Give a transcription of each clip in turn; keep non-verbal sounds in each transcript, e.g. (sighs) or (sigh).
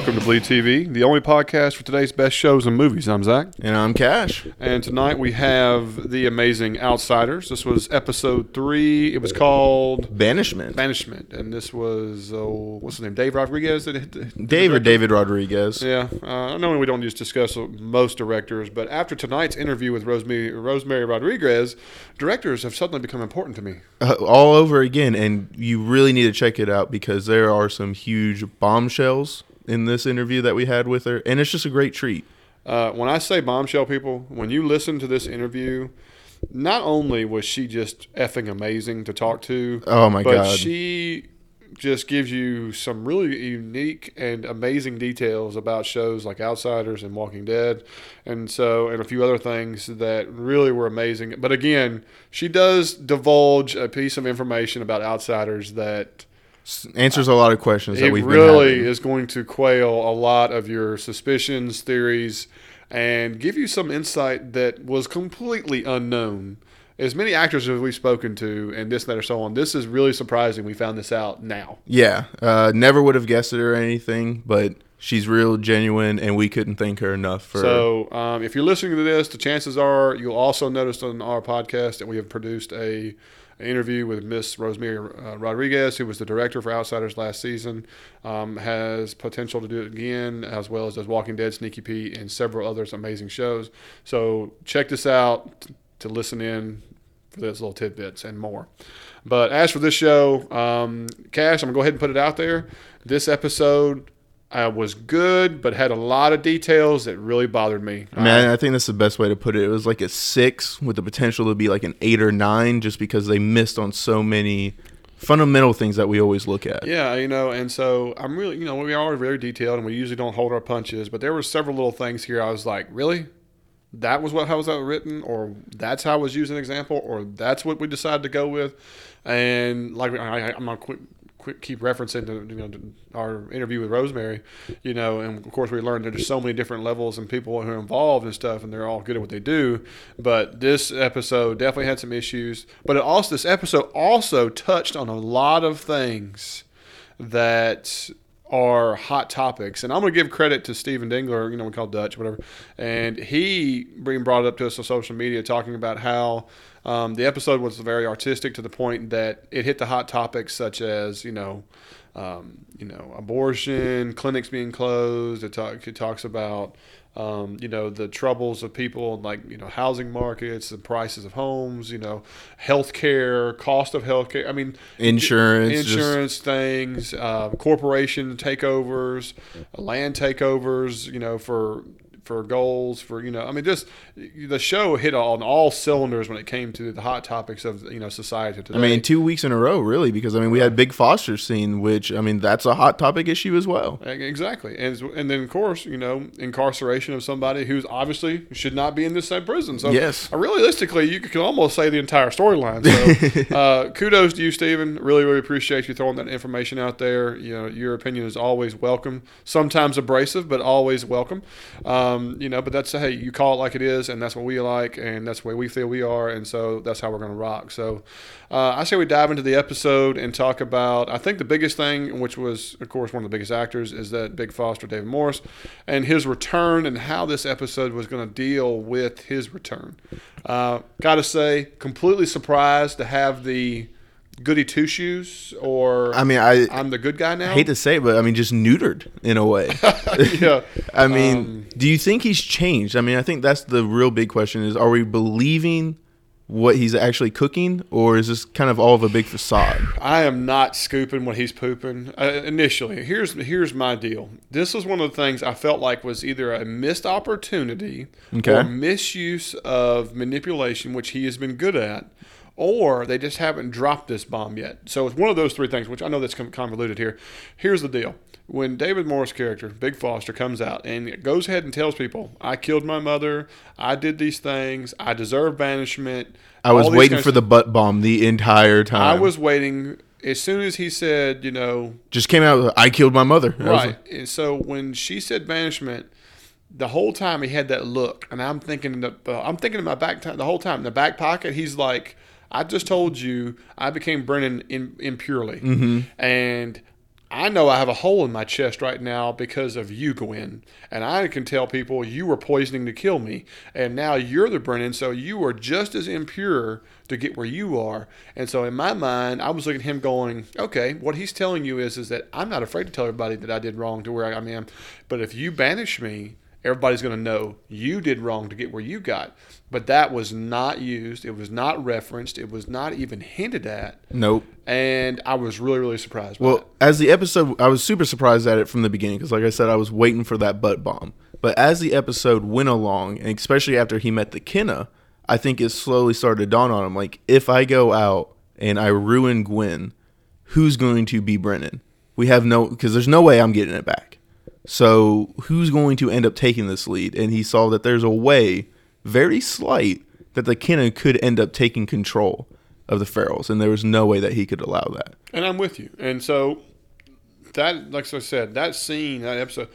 Welcome to Bleed TV, the only podcast for today's best shows and movies. I'm Zach. And I'm Cash. And tonight we have The Amazing Outsiders. This was episode three. It was called Banishment. Banishment. And this was, oh, what's his name? Dave Rodriguez? that hit the- the Dave or? David Rodriguez. Yeah, uh, I know we don't just discuss most directors, but after tonight's interview with Rosemary, Rosemary Rodriguez, directors have suddenly become important to me. Uh, all over again. And you really need to check it out because there are some huge bombshells in this interview that we had with her. And it's just a great treat. Uh, when I say bombshell people, when you listen to this interview, not only was she just effing amazing to talk to, Oh, my but God. she just gives you some really unique and amazing details about shows like Outsiders and Walking Dead, and so and a few other things that really were amazing. But again, she does divulge a piece of information about Outsiders that Answers a lot of questions that we've really is going to quail a lot of your suspicions, theories, and give you some insight that was completely unknown. As many actors as we've spoken to, and this, that, or so on, this is really surprising. We found this out now. Yeah. Uh, never would have guessed it or anything, but she's real genuine, and we couldn't thank her enough for. So, um, if you're listening to this, the chances are you'll also notice on our podcast that we have produced a an interview with Miss Rosemary uh, Rodriguez, who was the director for Outsiders last season, um, has potential to do it again, as well as does Walking Dead, Sneaky Pete, and several others amazing shows. So check this out t- to listen in for those little tidbits and more. But as for this show, um, Cash, I'm gonna go ahead and put it out there. This episode uh, was good, but had a lot of details that really bothered me. I mean, I I think that's the best way to put it. It was like a six with the potential to be like an eight or nine just because they missed on so many fundamental things that we always look at. Yeah, you know, and so I'm really, you know, we are very detailed, and we usually don't hold our punches. But there were several little things here. I was like, really, that was what how was that written, or that's how I was using an example, or that's what we decided to go with. And like I, I- I'm gonna keep referencing to you know to our interview with Rosemary, you know, and of course we learned there's so many different levels and people who are involved and stuff, and they're all good at what they do. But this episode definitely had some issues. But it also this episode also touched on a lot of things that are hot topics. And I'm going to give credit to Stephen Dingler, you know, we call Dutch, whatever. And he brought it up to us on social media talking about how um, the episode was very artistic to the point that it hit the hot topics such as, you know, um, you know, abortion, clinics being closed. It, talk, it talks about, um, you know, the troubles of people like, you know, housing markets, the prices of homes, you know, healthcare, cost of healthcare. I mean, Insurance, just- insurance things, uh, corporation takeovers, land takeovers, you know, for for goals, for you know, I mean, just the show hit on all cylinders when it came to the hot topics of you know society today. I mean, two weeks in a row, really, because I mean, we had Big Foster scene, which I mean, that's a hot topic issue as well. Exactly, and and then of course you know incarceration of somebody who's obviously should not be in this same prison. So Yes. uh, realistically, you could almost say the entire storyline. So (laughs) uh, kudos to you, Stephen. Really, really appreciate you throwing that information out there. You know, your opinion is always welcome. Sometimes abrasive, but always welcome. Um, you know, but that's hey, you call it like it is, and that's what we like, and that's the way we feel we are, and so that's how we're going to rock. So uh, I say we dive into the episode and talk about. I think the biggest thing, which was of course one of the biggest actors, is that Big Foster, David Morris, and his return, and how this episode was going to deal with his return. Uh, Got to say, completely surprised to have the goody two shoes, or I mean, I, I'm the good guy now. I hate to say it, but I mean, just neutered in a way. (laughs) yeah. (laughs) I mean, Um, do you think he's changed? I mean, I think that's the real big question: is are we believing what he's actually cooking, or is this kind of all of a big facade? I am not scooping what he's pooping. Uh, initially, here's here's my deal. This was one of the things I felt like was either a missed opportunity Okay. or misuse of manipulation, which he has been good at, or they just haven't dropped this bomb yet. So it's one of those three things, which I know that's convoluted here. Here's the deal. When David Morris' character, Big Foster, comes out and goes ahead and tells people, I killed my mother, I did these things, I deserve banishment. I was waiting for the butt bomb the entire time. I was waiting. As soon as he said, you know, just came out. I killed my mother. Right. like, And so when she said banishment, the whole time he had that look, and I'm thinking, that, uh, I'm thinking in my back time the whole time in the back pocket. He's like, I just told you I became Brennan in, impurely, Mm-hmm. and I know I have a hole in my chest right now because of you, Gwen. And I can tell people you were poisoning to kill me. And now you're the Brennan, so you are just as impure to get where you are. And so in my mind, I was looking at him going, okay, what he's telling you is, is that I'm not afraid to tell everybody that I did wrong to where I am. But if you banish me, everybody's going to know you did wrong to get where you got. But that was not used. It was not referenced. It was not even hinted at. Nope. And I was really, really surprised. Well, by it. as the episode, I was super surprised at it from the beginning because, like I said, I was waiting for that butt bomb. But as the episode went along, and especially after he met the Kenna, I think it slowly started to dawn on him like, if I go out and I ruin Gwen, who's going to be Brennan? We have no, because there's no way I'm getting it back. So who's going to end up taking this lead? And he saw that there's a way, very slight, that the Kenna could end up taking control of the Ferals, and there was no way that he could allow that. And I'm with you. And so that, like I said, that scene, that episode,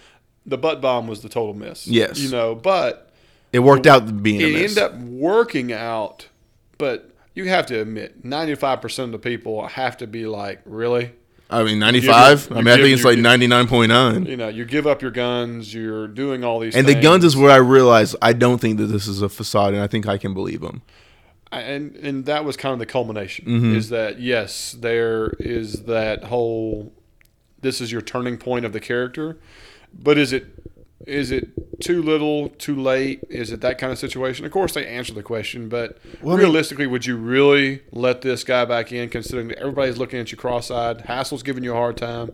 the butt bomb was the total miss. Yes. You know, but It worked out being a it ended up working out. But you have to admit, 95% of the people have to be like, really? I mean, 95. you I mean, I think it's like 99.9. You know, you give up your guns, you're doing all these And the guns is where I realized I don't think that this is a facade, and I think I can believe them. and and that was kind of the culmination Mm-hmm. is that yes there is that whole this is your turning point of the character but is it is it too little too late? Is it that kind of situation? Of course they answer the question but Well, I mean- realistically would you really let this guy back in considering that everybody's looking at you cross-eyed Hasil's giving you a hard time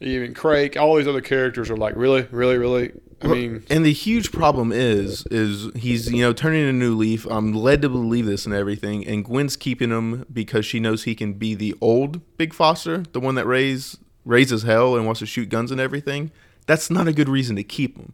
even craig all these other characters are like really? Really? Really? I mean and the huge problem is, is he's you know turning a new leaf. I'm led to believe this and everything, and Gwen's keeping him because she knows he can be the old Big Foster, the one that raise raises hell and wants to shoot guns and everything. That's not a good reason to keep him.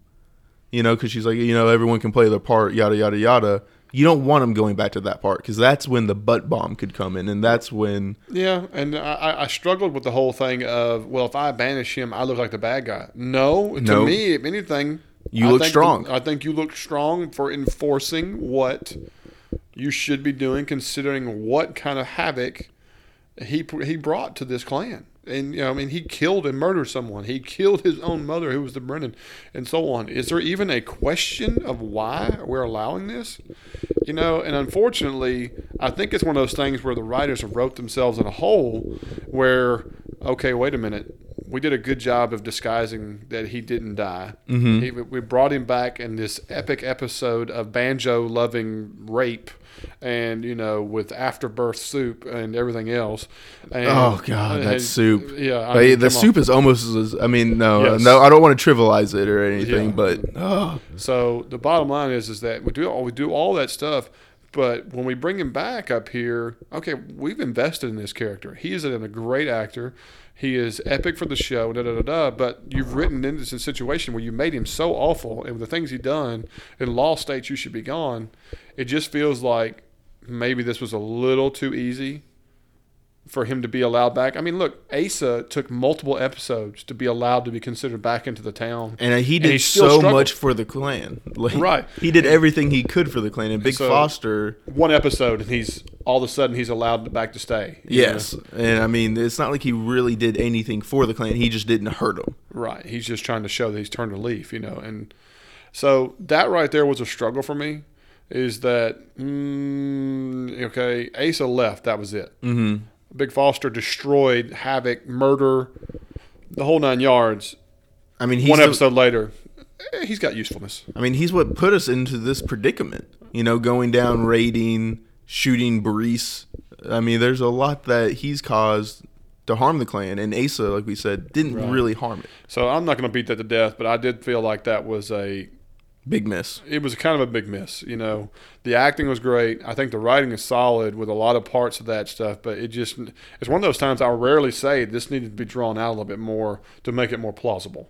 You know, because she's like, you know, everyone can play their part, yada yada yada. You don't want him going back to that part because that's when the butt bomb could come in, and that's when Yeah, and I- I, struggled with the whole thing of well, if I banish him, I look like the bad guy. No, to No. me, if anything, You I look strong. I think you look strong for enforcing what you should be doing, considering what kind of havoc he he brought to this clan. And you know, I mean, he killed and murdered someone. He killed his own mother, who was the Brennan, and so on. Is there even a question of why we're allowing this? You know, and unfortunately, I think it's one of those things where the writers have wrote themselves in a hole where, okay, wait a minute, we did a good job of disguising that he didn't die. Mm-hmm. He, we brought him back in this epic episode of banjo loving rape and, you know, with afterbirth soup and everything else. And, Oh god, that and- soup. Yeah. I mean, the come on. soup is almost as I mean, no, Yes. no, I don't want to trivialize it or anything, Yeah. but oh, So the bottom line is is that we do all we do all that stuff, but when we bring him back up here, okay, we've invested in this character. He is a great actor. He is epic for the show, da da da da. But you've written into this situation where you made him so awful, and with the things he done in law states, you should be gone. It just feels like maybe this was a little too easy for him to be allowed back. I mean, look, Asa took multiple episodes to be allowed to be considered back into the town. and uh, he And did he so struggled. much for the clan. (laughs) Like, Right. He did everything he could for the clan, and Big So- Foster, one episode and he's all of a sudden he's allowed back to stay. yes, and I mean, it's not like he really did anything for the clan. He just didn't hurt him. right. He's just trying to show that he's turned a leaf, you know. And so that right there was a struggle for me. Is that mm, okay? Asa left. That was it. Mm-hmm. Big Foster destroyed, havoc, murder, the whole nine yards. I mean, he's one the- episode later, eh, he's got usefulness. I mean, he's what put us into this predicament. You know, going down, raiding, shooting Brees. I mean, there's a lot that he's caused to harm the clan, and Asa, like we said, didn't Right. really harm it. So I'm not going to beat that to death, but I did feel like that was a Big miss. it was kind of a big miss. You know, the acting was great. I think the writing is solid with a lot of parts of that stuff, but it just it's one of those times I rarely say this needed to be drawn out a little bit more to make it more plausible.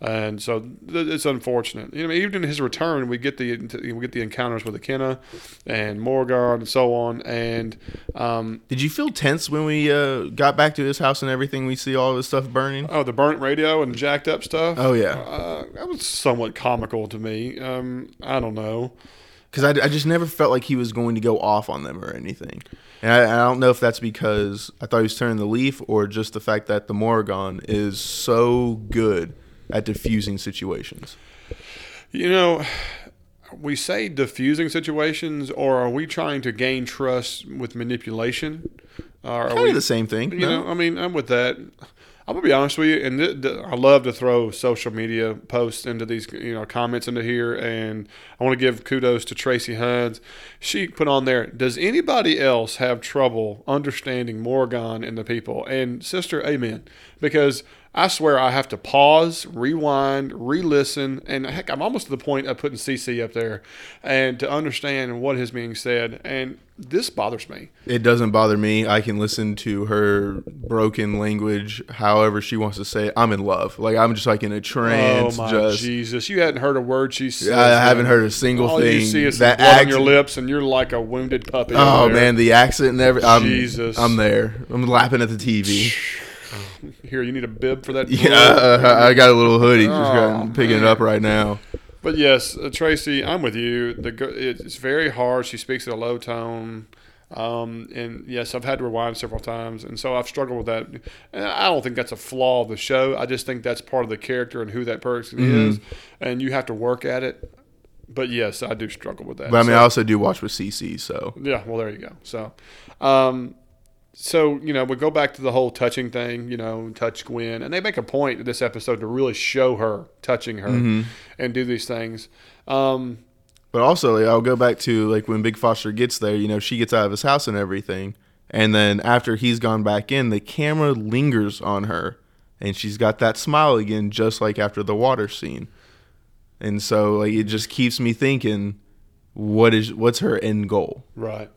And so th- it's unfortunate. You know, even in his return, we get the we get the encounters with Akenna and Morgard and so on. And um, Did you feel tense when we uh, got back to his house and everything? We see all this stuff burning. oh, the burnt radio and jacked up stuff. Oh, yeah. uh, that was somewhat comical to me. Um, I don't know. because I, I just never felt like he was going to go off on them or anything. And I, I don't know if that's because I thought he was turning the leaf or just the fact that the Morrigan is so good at diffusing situations. You know, we say diffusing situations, or are we trying to gain trust with manipulation? Uh, are Kind we of the same thing. You no? know, I mean, I'm with that. I'm gonna be honest with you, and th- th- I love to throw social media posts into these, you know, comments into here, and I want to give kudos to Tracy Huns. She put on there, "Does anybody else have trouble understanding Morgan and the people?" And sister, amen, because I swear I have to pause, rewind, re-listen, and heck, I'm almost to the point of putting CC up there, and to understand what is being said, and this bothers me. It doesn't bother me. I can listen to her broken language, however she wants to say it. I'm in love. Like I'm just like in a trance. oh my just Jesus! You hadn't heard a word she said. I haven't heard a single All thing. you see is that blood on your accent- lips, and you're like a wounded puppy. Oh man, the accent and everything. I'm, Jesus. I'm there. I'm lapping at the TV. (laughs) Here, you need a bib for that. Yeah, uh, I got a little hoodie. Just got, Oh, picking it up right now. But yes, uh, Tracy, I'm with you. The it's very hard. She speaks at a low tone. Um, and yes, I've had to rewind several times, and so I've struggled with that. And I don't think that's a flaw of the show. I just think that's part of the character and who that person Mm-hmm. is, and you have to work at it. But yes, I do struggle with that. But I mean, So- I also do watch with CC, so Yeah, well, there you go. So, um, so you know, we go back to the whole touching thing. You know, touch Gwen, and they make a point in this episode to really show her touching her Mm-hmm. and do these things. Um, But also, like, I'll go back to like when Big Foster gets there. You know, she gets out of his house and everything, and then after he's gone back in, the camera lingers on her, and she's got that smile again, just like after the water scene. And so, like, it just keeps me thinking, what is what's her end goal? right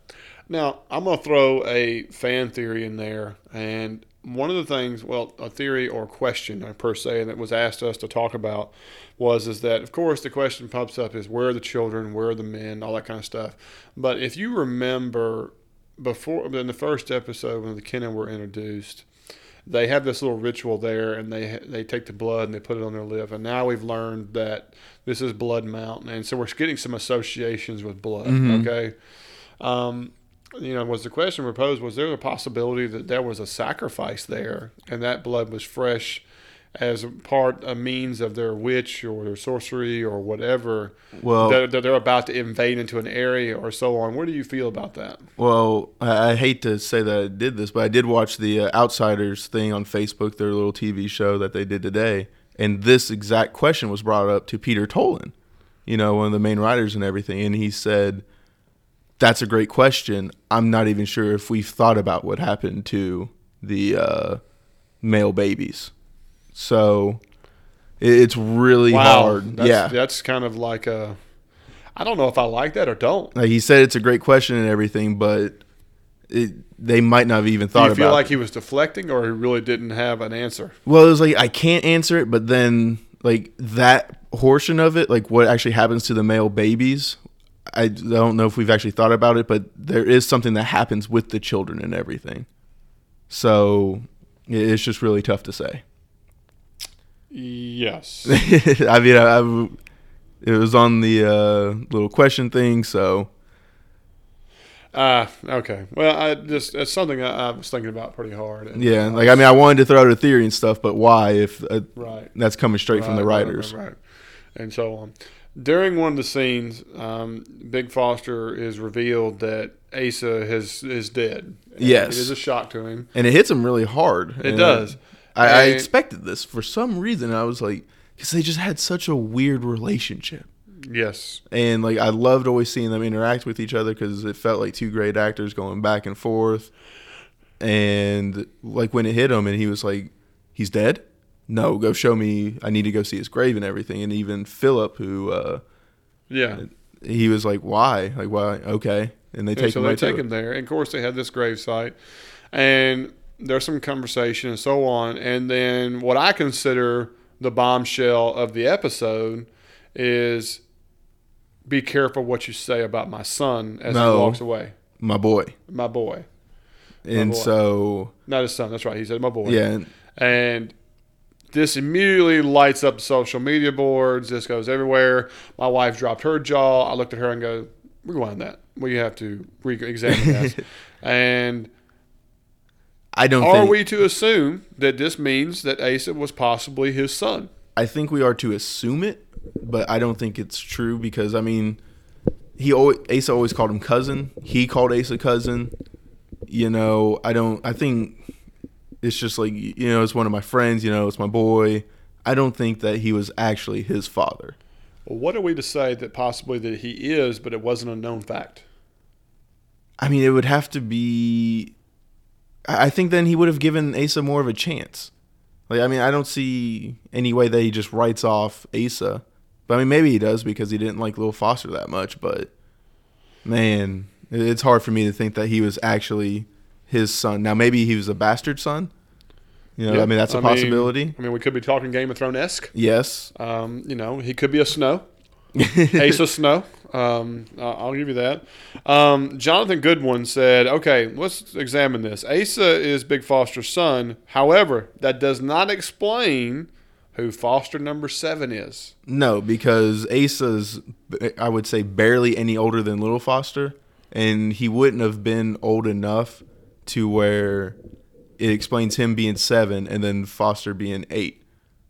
now, I'm gonna throw a fan theory in there, and one of the things, well, a theory or question uh, per se, that was asked us to talk about was is that of course the question pops up is where are the children, where are the men, all that kind of stuff. But if you remember before in the first episode when the Kennan were introduced, they have this little ritual there, and they they take the blood and they put it on their lip. And now we've learned that this is Blood Mountain, and so we're getting some associations with blood. Okay, um, you know, was the question proposed? Was there a possibility that there was a sacrifice there, and that blood was fresh? As a part, a means of their witch or their sorcery or whatever Well, that, that they're about to invade into an area or so on. Where do you feel about that? Well, I, I hate to say that I did this, but I did watch the uh, Outsiders thing on Facebook, their little TV show that they did today, and this exact question was brought up to Peter Tolan, you know, one of the main writers and everything, and he said, "That's a great question. I'm not even sure if we've thought about what happened to the uh, male babies." So it's really hard. That's, yeah. that's kind of like a. I don't know if I like that or don't. Like he said, it's a great question and everything, but it, they might not have even Do thought you feel like it. he was deflecting, or he really didn't have an answer? Well, it was like I can't answer it, but then like that portion of it, like what actually happens to the male babies, I don't know if we've actually thought about it, but there is something that happens with the children and everything. So it's just really tough to say. Yes. (laughs) I mean, I, I- it was on the uh, little question thing, so Ah, okay. Well, I just it's something I, I was thinking about pretty hard. and- yeah. Like I mean, I wanted to throw out a theory and stuff, but why? If uh, right. that's coming straight from the Right, right, writers. right, right. and so on. During one of the scenes, um, Big Foster is revealed that Asa has is dead. Yes. it is a shock to him. and it hits him really hard. It does. I, I expected this for some reason. I was like, because they just had such a weird relationship, Yes, and like I loved always seeing them interact with each other because it felt like two great actors going back and forth. And like when it hit him, and he was like, "He's dead." No, go show me. I need to go see his grave and everything. And even Philip, who uh, yeah. he was like, "Why? Like why? Okay." And they And take so him they right to take it. him there, and of course they had this grave site, and there's some conversation and so on, and then what I consider the bombshell of the episode is be careful what you say about my son as No. he walks away, My boy. my boy, And boy. so not his son. That's right. He said my boy. yeah, and- and this immediately lights up social media boards. This goes everywhere. My wife dropped her jaw. I looked at her and go, rewind that. We have to re-examine that. (laughs) and I don't are think we to assume that this means that Asa was possibly his son? I think we are to assume it, but I don't think it's true because I mean, he always, Asa always called him cousin. He called Asa cousin. You know, I don't. I think it's just like you know, it's one of my friends. You know, it's my boy. I don't think that he was actually his father. Well, what are we to say that possibly that he is, but it wasn't a known fact? I mean, it would have to be. I think then he would have given Asa more of a chance. Like, I mean, I don't see any way that he just writes off Asa. But I mean, maybe he does because he didn't like Lil Foster that much. But man, it's hard for me to think that he was actually his son. Now, maybe he was a bastard son. You know, Yeah, I mean, that's a I mean- possibility. I mean, we could be talking Game of Thrones esque. yes. Um, you know, he could be a Snow, (laughs) Asa Snow. Um, I'll give you that. Um, Jonathan Goodwin said, "Okay, let's examine this. Asa is Big Foster's son. However, that does not explain who Foster number seven is. No, because Asa's, I would say, barely any older than Little Foster, and he wouldn't have been old enough to where it explains him being seven and then Foster being eight,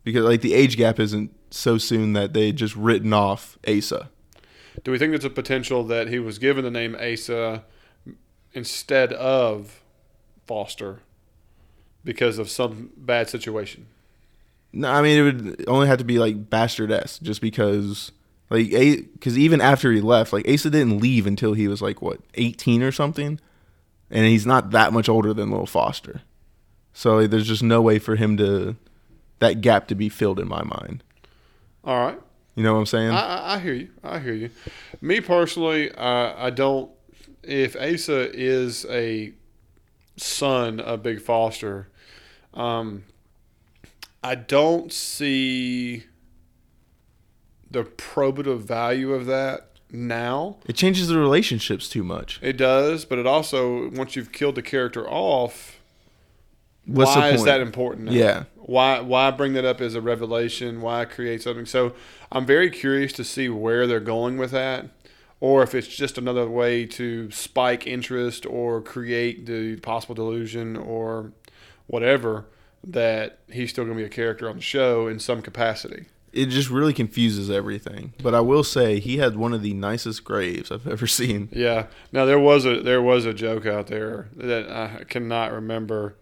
because like the age gap isn't so soon that they just written off Asa. Do we think there's a potential that he was given the name Asa instead of Foster because of some bad situation?" No, I mean it would only have to be like bastard s, just because like because even after he left, like Asa didn't leave until he was like what eighteen or something, and he's not that much older than Little Foster, so like, there's just no way for him to that gap to be filled in my mind. All right. You know what I'm saying? I, I, I hear you. I hear you. Me personally, uh, I don't. If Asa is a son of Big Foster, um, I don't see the probative value of that now. it changes the relationships too much. It does, but it also once you've killed the character off, What's why is that important? now? Yeah. Why why bring that up as a revelation? Why create something? So I'm very curious to see where they're going with that, or if it's just another way to spike interest or create the possible delusion or whatever that he's still going to be a character on the show in some capacity. It just really confuses everything. But I will say he had one of the nicest graves I've ever seen. Yeah. Now there was a there was a joke out there that I cannot remember.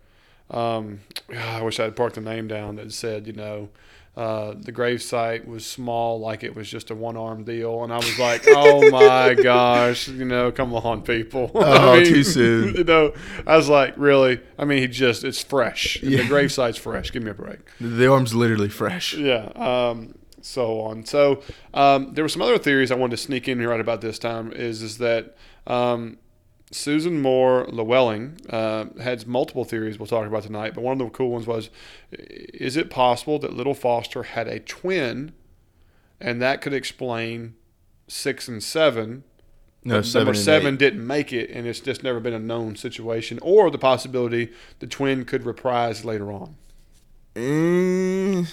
Um, (sighs) I wish I had parked the name down that said, you know, uh, the grave site was small, like it was just a one arm deal, and I was like, (laughs) oh my gosh, you know, come on, people. (laughs) Oh, I too soon. (laughs) You know, I was like, really? I mean, he just it's fresh. Yeah. The grave site's fresh. Give me a break. The arm's literally fresh. Yeah. Um, so on. So um, there were some other theories I wanted to sneak in here right about this time. Is is that um, Susan Moore Llewellyn uh, had multiple theories we'll talk about tonight, but one of the cool ones was: Is it possible that Little Foster had a twin, and that could explain six and seven? No, seven number seven eight. didn't make it, and it's just never been a known situation, or the possibility the twin could reprise later on. Mm,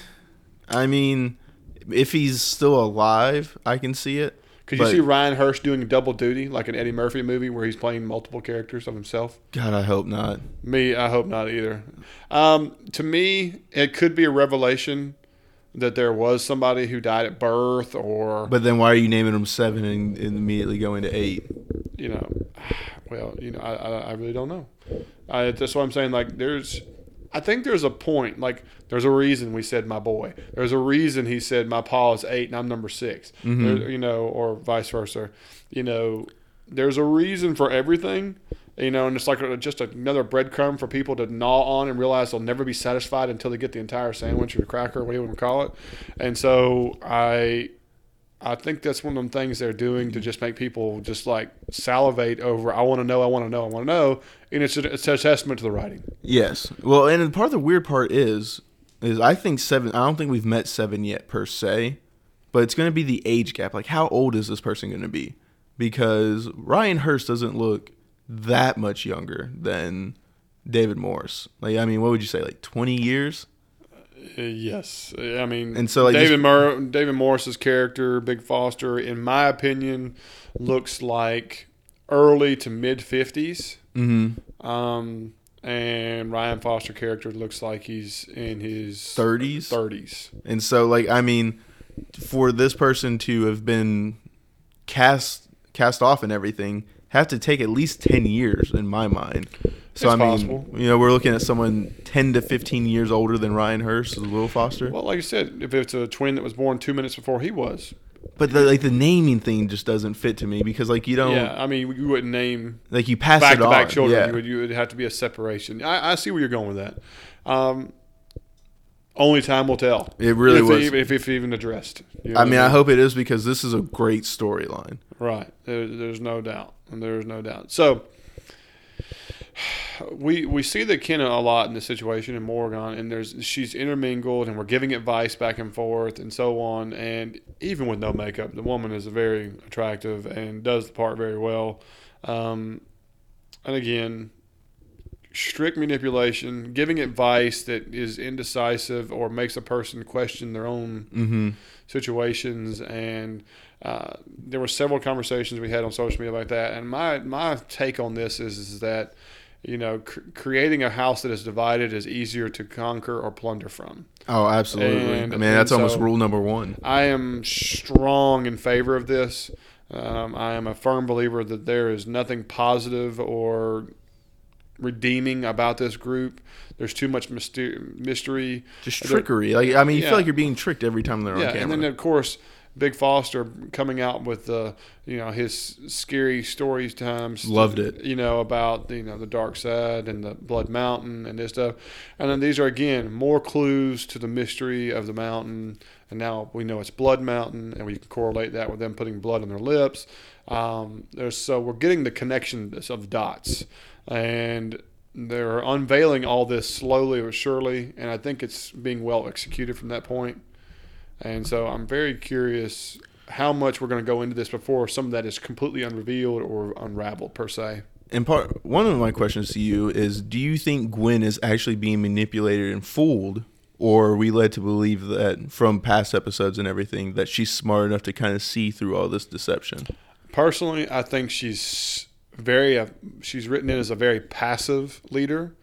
I mean, if he's still alive, I can see it. Could you But- see Ryan Hurst doing double duty, like an Eddie Murphy movie where he's playing multiple characters of himself? God, I hope not. Me, I hope not either. Um, to me, it could be a revelation that there was somebody who died at birth, or But then why are you naming him seven and, and immediately going to eight? you know, (sighs) well, you know, I, I, I really don't know. I, that's what I'm saying. Like, there's, I think there's a point. Like, there's a reason we said my boy. There's a reason he said my paw is eight and I'm number 6 mm-hmm. There- you know, or vice versa. You know, there's a reason for everything. You know, and it's like a, just another breadcrumb for people to gnaw on and realize they'll never be satisfied until they get the entire sandwich or cracker, whatever you want to call it. And so I, I think that's one of them things they're doing to just make people just like salivate over. I want to know. I want to know. I want to know. And it's a, it's a testament to the writing. Yes. Well, and part of the weird part is, is I think seven. I don't think we've met seven yet per se, but it's going to be the age gap. Like, how old is this person going to be? Because Ryan Hurst doesn't look that much younger than David Morris. Like, I mean, what would you say? Like twenty years? Uh, yes, I mean, And so, like, David Mur- David Morris's character, Big Foster, in my opinion, looks like early to mid fifties. Mm-hmm. Um, and Ryan Foster character looks like he's in his 30s. Thirties. And so, like, I mean, for this person to have been cast cast off and everything, have to take at least ten years in my mind. So It's I mean, possible. you know, we're looking at someone ten to fifteen years older than Ryan Hurst, Will Foster. Well, like I said, if it's a twin that was born two minutes before he was, But the, like the naming thing just doesn't fit to me because like you don't yeah, I mean, you wouldn't name like you pass back it to on. back children. Yeah. You would you would have to be a separation. I, I see where you're going with that. Um, only time will tell. It really if, was. Even, if, if even addressed. You know I mean, I hope it is because this is a great storyline. Right. There, there's no doubt. And there's no doubt. So we we see the Kenna a lot in this situation in Morgan, and there's she's intermingled, and we're giving advice back and forth, and so on. And even with no makeup, the woman is very attractive and does the part very well. Um, and again, strict manipulation, giving advice that is indecisive or makes a person question their own Mm-hmm. situations and uh, there were several conversations we had on social media like that and my my take on this is, is that you know cr- creating a house that is divided is easier to conquer or plunder from Oh, absolutely. And- I mean, that's and almost so- rule number one. i am strong in favor of this um, i am a firm believer that there is nothing positive or redeeming about this group there's too much myster- mystery Just trickery. Like I mean, you Yeah. feel like you're being tricked every time they're yeah, on camera. and then of course Big Foster coming out with the you know his scary stories times. Loved it. You know about you know the dark side and the Blood Mountain and this stuff, and then these are again more clues to the mystery of the mountain. And now we know it's Blood Mountain, and we can correlate that with them putting blood on their lips. Um, there's so we're getting the connection of dots, and they're unveiling all this slowly or surely, and I think it's being well executed from that point. And so I'm very curious how much we're going to go into this before some of that is completely unrevealed or unraveled per se. And part one of my questions to you is: Do you think Gwen is actually being manipulated and fooled, or are we led to believe that from past episodes and everything that she's smart enough to kind of see through all this deception? Personally, I think she's very uh, she's written in as a very passive leader,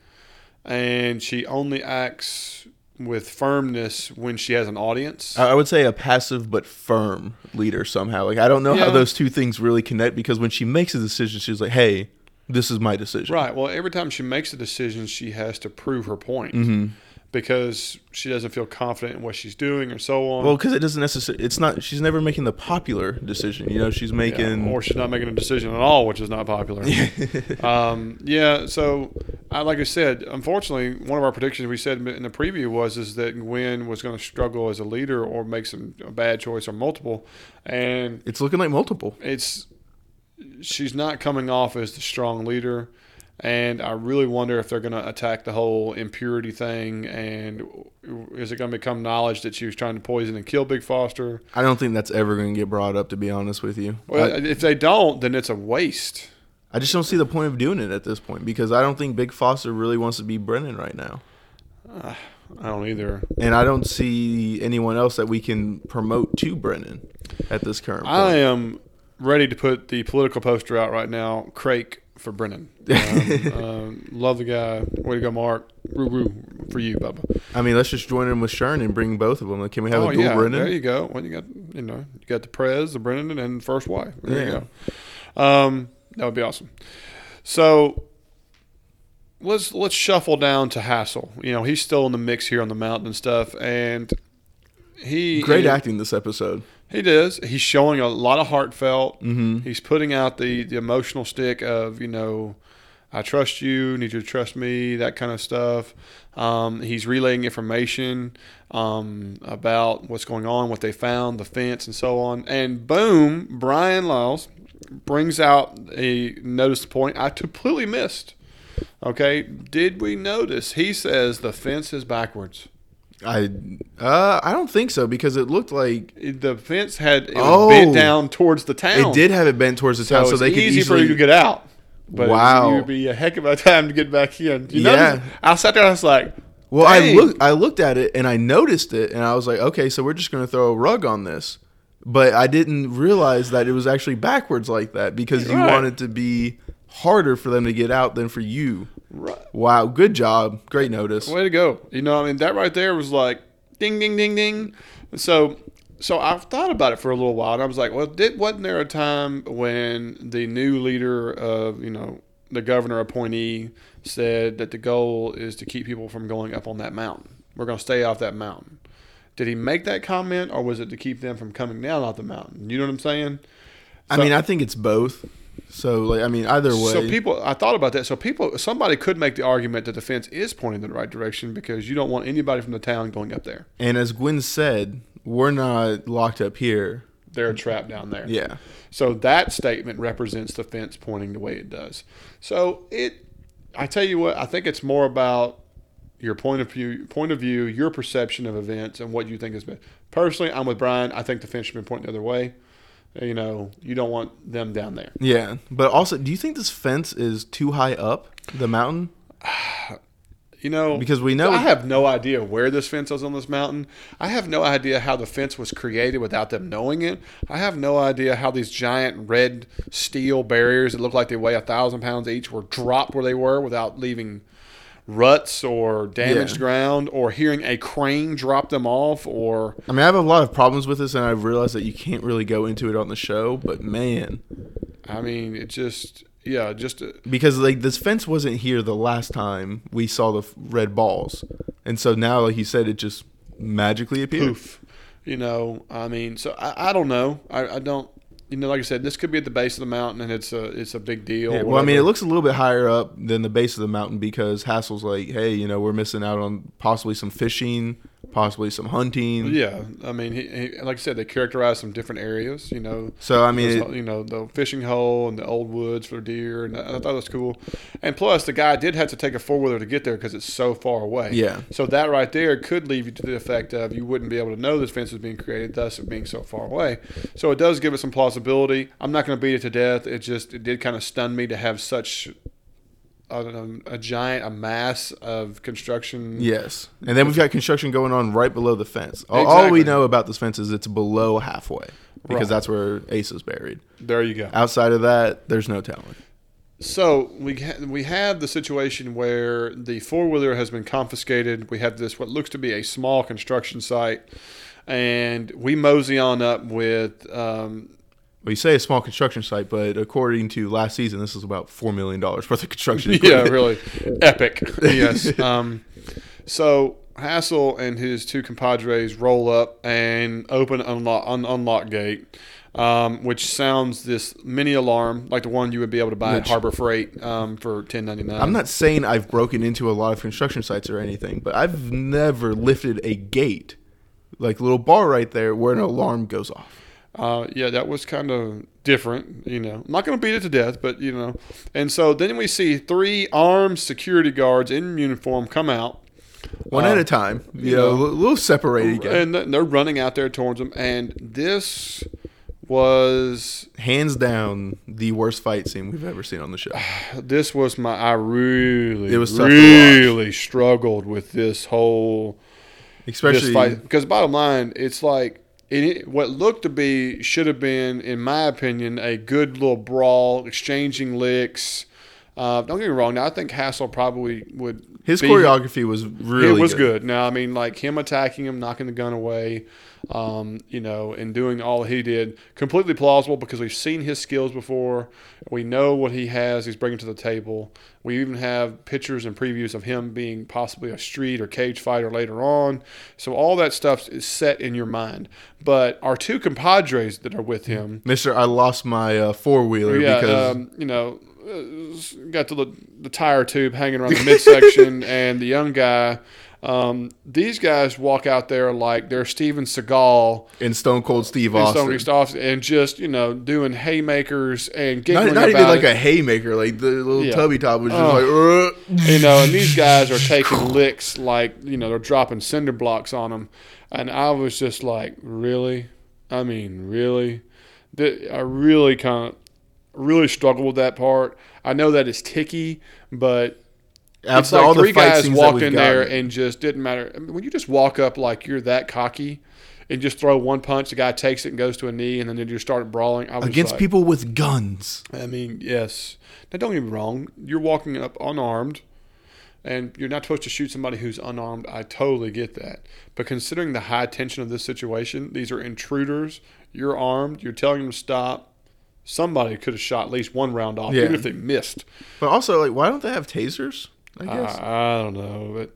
and she only acts with firmness when she has an audience. I would say a passive but firm leader somehow. Like I don't know how those two things really connect because when she makes a decision, she's like, "Hey, this is my decision." Right. Well, every time she makes a decision, she has to prove her point Mm-hmm. Because she doesn't feel confident in what she's doing or so on. Well, because it doesn't necessarily. It's not. She's never making the popular decision. You know, she's Yeah, making. or she's not making a decision at all, which is not popular. (laughs) um, yeah, so I, like I said, unfortunately, one of our predictions we said in the preview was is that Gwen was going to struggle as a leader or make some a bad choice or multiple, and it's looking like multiple. it's she's not coming off as the strong leader. And I really wonder if they're going to attack the whole impurity thing, and is it going to become knowledge that she was trying to poison and kill Big Foster? I don't think that's ever going to get brought up. To be honest with you, Well, I, if they don't, then it's a waste. I just don't see the point of doing it at this point because I don't think Big Foster really wants to be Brennan right now, (sighs) I don't either. and I don't see anyone else that we can promote to Brennan at this current point. I am ready to put the political poster out right now. Crake for Brennan. Um, (laughs) um, love the guy. Way to go, Mark. Roo roo for you, Bubba. I mean, let's just join in with Shirn and bring both of them. Like, can we have oh a dual yeah, Brennan? there you go. When you got you know you got the Prez, the Brennan, and first wife. There Yeah. you go. Um, that would be awesome. So let's let's shuffle down to Hasil. You know he's still in the mix here on the mountain and stuff, and he Great acting this episode. He does. He's showing a lot of heartfelt. Mm-hmm. He's putting out the the emotional stick of you know, I trust you, need you to trust me, that kind of stuff. Um, he's relaying information um, about what's going on, what they found, the fence, and so on. And boom, Brian Lyles brings out a notice point I completely missed. Okay, did we notice? He says the fence is backwards. I uh, I don't think so because it looked like The fence had it was Oh. bent down towards the town. it did have it bent towards the town, so, they could easy easily for you to get out. But Wow. it would be a heck of a (laughs) time to get back in. You Yeah. know, I sat there. I was like, Well, I Dang. looked I looked at it and I noticed it and I was like, okay, so we're just going to throw a rug on this. But I didn't realize that it was actually backwards like that because you Right. want it to be harder for them to get out than for you. Right. Wow, good job. Great notice. Way to go. You know, I mean, that right there was like ding, ding, ding, ding. So, so I've thought about it for a little while, and I was like, well, did wasn't there a time when the new leader of you know the governor appointee said that the goal is to keep people from going up on that mountain? We're going to stay off that mountain. Did he make that comment, or was it to keep them from coming down off the mountain? You know what I'm saying? I mean, I think it's both. So, like, I mean, either way. So people, I thought about that. So people, somebody could make the argument that the fence is pointing in the right direction because you don't want anybody from the town going up there. and as Gwen said, we're not locked up here. They're trapped down there. Yeah. So that statement represents the fence pointing the way it does. So it, I tell you what, I think it's more about your point of view, point of view, your perception of events, and what you think is best. Personally, I'm with Brian. I think the fence should be pointing the other way. You know, you don't want them down there. Yeah. But also, do you think this fence is too high up the mountain? (sighs) You know, Because we know- I have no idea where this fence is on this mountain. I have no idea how the fence was created without them knowing it. I have no idea how these giant red steel barriers that look like they weigh a thousand pounds each were dropped where they were without leaving ruts or damaged Yeah. ground or hearing a crane drop them off or I mean, I have a lot of problems with this, and I've realized that you can't really go into it on the show. But man, I mean, it just yeah, just uh, because like this fence wasn't here the last time we saw the f- red balls, and so now, like you said, it just magically appeared. poof. You know, I mean, so I, I don't know. I, I don't. You know, like I said, this could be at the base of the mountain, and it's a it's a big deal. Yeah, well, I mean, it looks a little bit higher up than the base of the mountain because Hasil's like, hey, you know, we're missing out on possibly some fishing, possibly some hunting. Yeah, I mean, he, he, like I said, they characterized some different areas. You know, So I mean, you know, the fishing hole and the old woods for deer, and I, I thought that was cool. And plus, the guy did have to take a four wheeler to get there because it's so far away. Yeah. So that right there could leave you to the effect of you wouldn't be able to know this fence was being created, thus it being so far away. So it does give it some plausibility. I'm not going to beat it to death. It just it did kind of stun me to have such. Don't a giant, a mass of construction. yes, and then we've got construction going on right below the fence. All, all we know about this fence is it's below halfway because Right. that's where Ace is buried. There you go. Outside of that, there's no telling. So we ha- we have the situation where the four wheeler has been confiscated. We have this what looks to be a small construction site, and we mosey on up with um, Well, you say a small construction site, but according to last season, this is about four million dollars worth of construction. (laughs) yeah, really (laughs) epic. Yes. Um, so Hasil and his two compadres roll up and open unlock un- unlock gate. Um, which sounds this mini alarm like the one you would be able to buy at Harbor Freight um, for ten ninety nine. I'm not saying I've broken into a lot of construction sites or anything, but I've never lifted a gate, like little bar right there, where an alarm goes off. Uh, yeah, that was kind of different. You know, I'm not going to beat it to death, but you know. And so then we see three armed security guards in uniform come out, One Uh, at a time, you, you know, know, a little separated. Again. and they're running out there towards them. And this was Hands down, the worst fight scene we've ever seen on the show. (sighs) this was my. I really, It was really struggled with this whole Especially, because bottom line, it's like it, what looked to be should have been, in my opinion, a good little brawl, exchanging licks. Uh, don't get me wrong. Now I think Hasil probably would. his be- choreography was really it was good. good. Now I mean, like him attacking him, knocking the gun away, um, you know, and doing all he did, completely plausible because we've seen his skills before. We know what he has. He's bringing to the table. We even have pictures and previews of him being possibly a street or cage fighter later on. So all that stuff is set in your mind. But our two compadres that are with him, Mister, I lost my uh, four wheeler yeah, because um, you know, uh, got the the tire tube hanging around the midsection, (laughs) and the young guy. Um, these guys walk out there like they're Steven Seagal and Stone Cold Steve and Austin, Stone Cold Austin, and just you know doing haymakers and not, giggling not even about like it. a haymaker, like the little Yeah. tubby top was just Oh. like. "Ugh." you know, and these guys are (laughs) taking licks like you know they're dropping cinder blocks on them, and I was just like, really, I mean, really, I really kind of really struggled with that part. I know that it's ticky, but After like all the three fight guys walked in there and just didn't matter. I mean, when you just walk up like you're that cocky and just throw one punch, the guy takes it and goes to a knee, and then you just start brawling. I was against like, people with guns. I mean, yes. Now, don't get me wrong. You're walking up unarmed, and you're not supposed to shoot somebody who's unarmed. I totally get that. But considering the high tension of this situation, these are intruders. You're armed. You're telling them to stop. Somebody could have shot at least one round off, Yeah. even if they missed. But also, like, why don't they have tasers? I guess. I, I don't know, but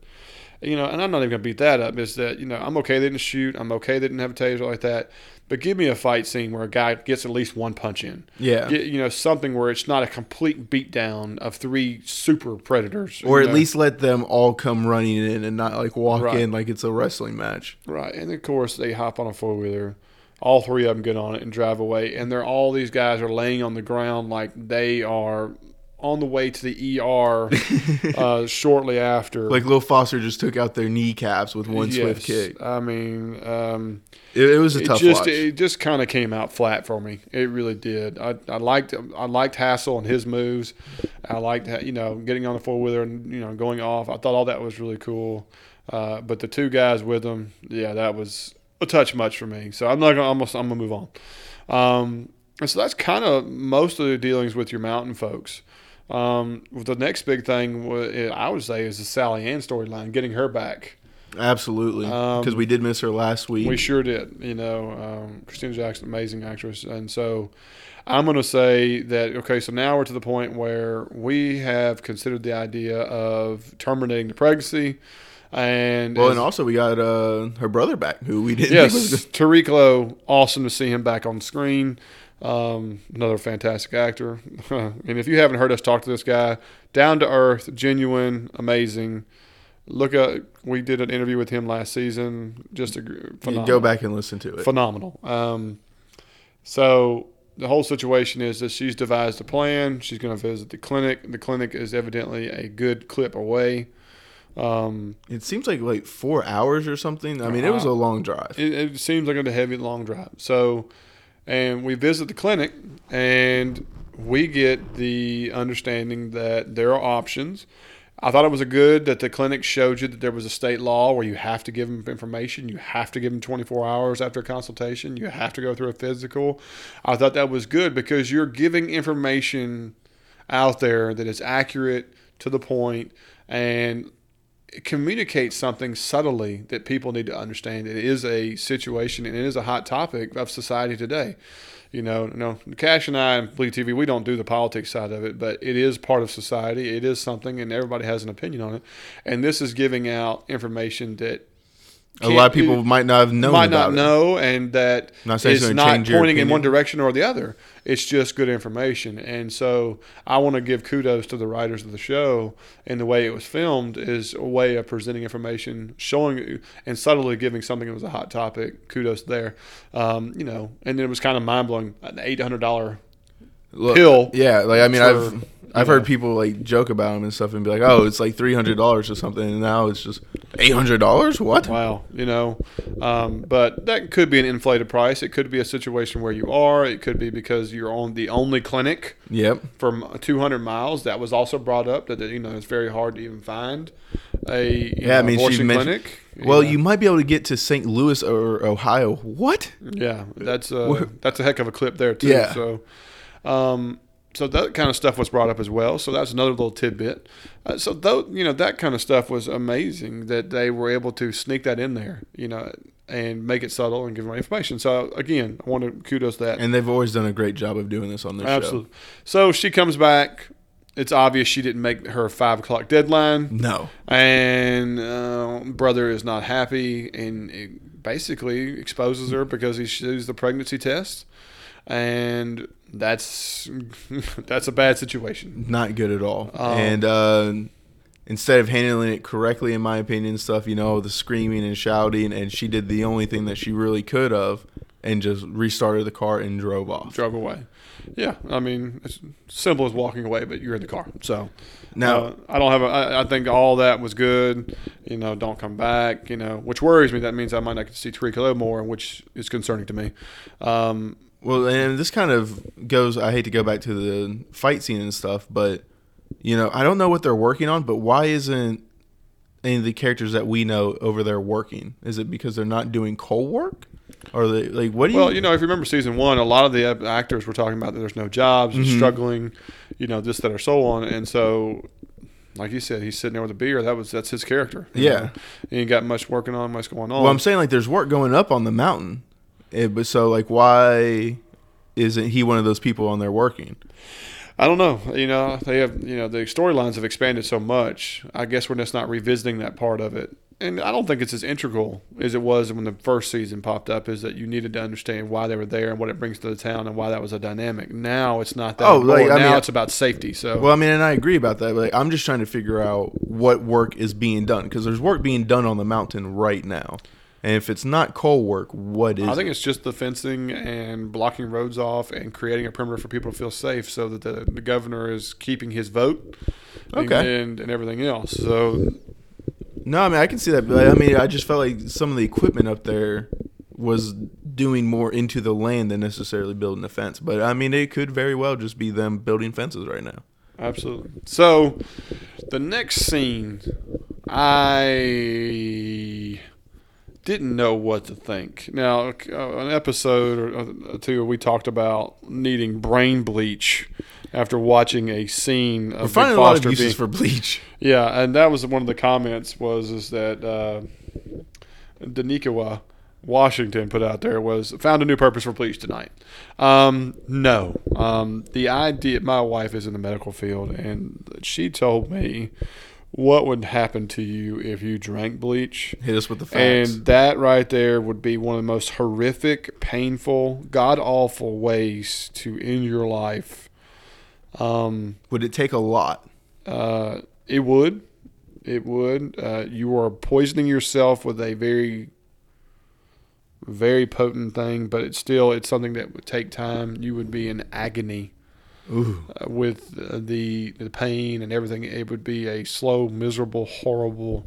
you know, and I'm not even gonna beat that up. Is that you know I'm okay they didn't shoot. I'm okay they didn't have a taser like that. But give me a fight scene where a guy gets at least one punch in. yeah. Get, you know something where it's not a complete beatdown of three super predators, or at know. least let them all come running in and not like walk Right. in like it's a wrestling match. right. And of course they hop on a four wheeler. All three of them get on it and drive away, and they're all these guys are laying on the ground like they are on the way to the ER (laughs) uh, shortly after. Like Lil Foster just took out their kneecaps with one swift kick. I mean, um, It, it was a it tough just watch. it just kind of came out flat for me. It really did. I, I liked I liked Hasil and his moves. I liked you know getting on the four wheeler and you know going off. I thought all that was really cool. Uh, but the two guys with him, yeah, that was a touch much for me. So I'm not gonna almost I'm gonna move on. Um, and so that's kind of most of the dealings with your mountain folks. Um, the next big thing I would say is the Sally Ann storyline, getting her back. Absolutely, Um, because we did miss her last week. We sure did. You know, um, Christina Jackson, amazing actress, and so I'm going to say that. Okay, so now we're to the point where we have considered the idea of terminating the pregnancy, and well, and also we got uh, her brother back, who we didn't. yes, Tariq Lowe, awesome to see him back on screen. Um, another fantastic actor, (laughs) and if you haven't heard us talk to this guy, down to earth, genuine, amazing. Look at we did an interview with him last season. Just a phenomenal go back and listen to it. phenomenal. Um, so the whole situation is that she's devised a plan. She's going to visit the clinic. The clinic is evidently a good clip away. Um, It seems like like four hours or something. I mean, it was a long drive. it, it seems like a heavy long drive. So, and we visit the clinic, and we get the understanding that there are options. I thought it was a good that the clinic showed you that there was a state law where you have to give them information. You have to give them 24 hours after a consultation. You have to go through a physical. I thought that was good because you're giving information out there that is accurate to the point and communicates something subtly that people need to understand. It is a situation and it is a hot topic of society today. You know, no, Cash and I and Bleed TV, we don't do the politics side of it, but it is part of society. It is something, and everybody has an opinion on it. And this is giving out information that A lot of people might not have known might not know, and that Not it's not pointing in one direction or the other. It's just good information, and so I want to give kudos to the writers of the show and the way it was filmed is a way of presenting information, showing and subtly giving something that was a hot topic. Kudos there, um, you know, and then it was kind of mind blowing. An eight hundred dollar it. Look, pill Yeah, like I mean, I've I've heard people like joke about them and stuff and be like, "Oh, it's like three hundred dollars or something," and now it's just eight hundred dollars. What? Wow, you know, um, but that could be an inflated price. It could be a situation where you are. It could be because you're on the only clinic Yep. from 200 miles. That was also brought up that you know it's very hard to even find a Yeah, know, I mean, abortion clinic. Well, know. you might be able to get to St. Louis or Ohio. What? yeah, that's uh, Where- that's a heck of a clip there too. Yeah. So, um, so that kind of stuff was brought up as well. So that's another little tidbit. Uh, so though you know that kind of stuff was amazing that they were able to sneak that in there. You know. And make it subtle and give more information. So again, I want to kudos that. And they've always done a great job of doing this on their show. Absolutely. So she comes back. It's obvious she didn't make her five o'clock deadline. No. and uh, brother is not happy and basically exposes her because he sees the pregnancy test and that's (laughs) that's a bad situation. Not good at all. Um, and uh, instead of handling it correctly, in my opinion, stuff, you know, the screaming and shouting, and she did the only thing that she really could have, and just restarted the car and drove off. drove away. Yeah i mean it's simple as walking away but you're in the car so. Now, uh, i don't have a I, I think all that was good you know don't come back you know which worries me. That means i might not get to see Tariq Hill more which is concerning to me. Um, Well, and this kind of goes. I hate to go back to the fight scene and stuff, but You know, I don't know what they're working on, but why isn't any of the characters that we know over there working? Is it because they're not doing coal work? Or they like what do you Well, you know, if you remember season one, a lot of the actors were talking about that there's no jobs, Mm-hmm. struggling, you know, this, that, or so on. And so, like you said, he's sitting there with a beer. That was that's his character. Yeah. know. He ain't got much working on, much going on. Well, I'm saying like there's work going up on the mountain. It, but so like why isn't he one of those people on there working? I don't know. You know, they have you know the storylines have expanded so much. I guess we're just not revisiting that part of it. And I don't think it's as integral as it was when the first season popped up. Is that you needed to understand why they were there and what it brings to the town and why that was a dynamic. Now it's not that. Oh, like, I now mean- it's about safety. So Well, I mean, and I agree about that. But like, I'm just trying to figure out what work is being done because there's work being done on the mountain right now, and if it's not coal work, what is? I think it? it's just the fencing and blocking roads off and creating a perimeter for people to feel safe, so that the, the governor is keeping his vote. and- Okay. And, and everything else. So No, I mean I can see that. But I mean, I just felt like some of the equipment up there was doing more into the land than necessarily building a fence. But I mean, it could very well just be them building fences right now. Absolutely. So, the next scene, I didn't know what to think. Now, uh, an episode or uh, two, we talked about needing brain bleach after watching a scene of We're finding a lot of uses being- for bleach. Yeah, and that was one of the comments was is that uh, Washington put out there was found a new purpose for bleach tonight. Um, no, um, the idea. My wife is in the medical field, and she told me what would happen to you if you drank bleach. Hit us with the facts. And that right there would be one of the most horrific, painful, god awful ways to end your life. Um, Would it take a lot? uh, it would. It would. Uh, you are poisoning yourself with a very, very potent thing, but it's still it's something that would take time. You would be in agony. Uh, with uh, the the pain and everything. It would be a slow, miserable, horrible.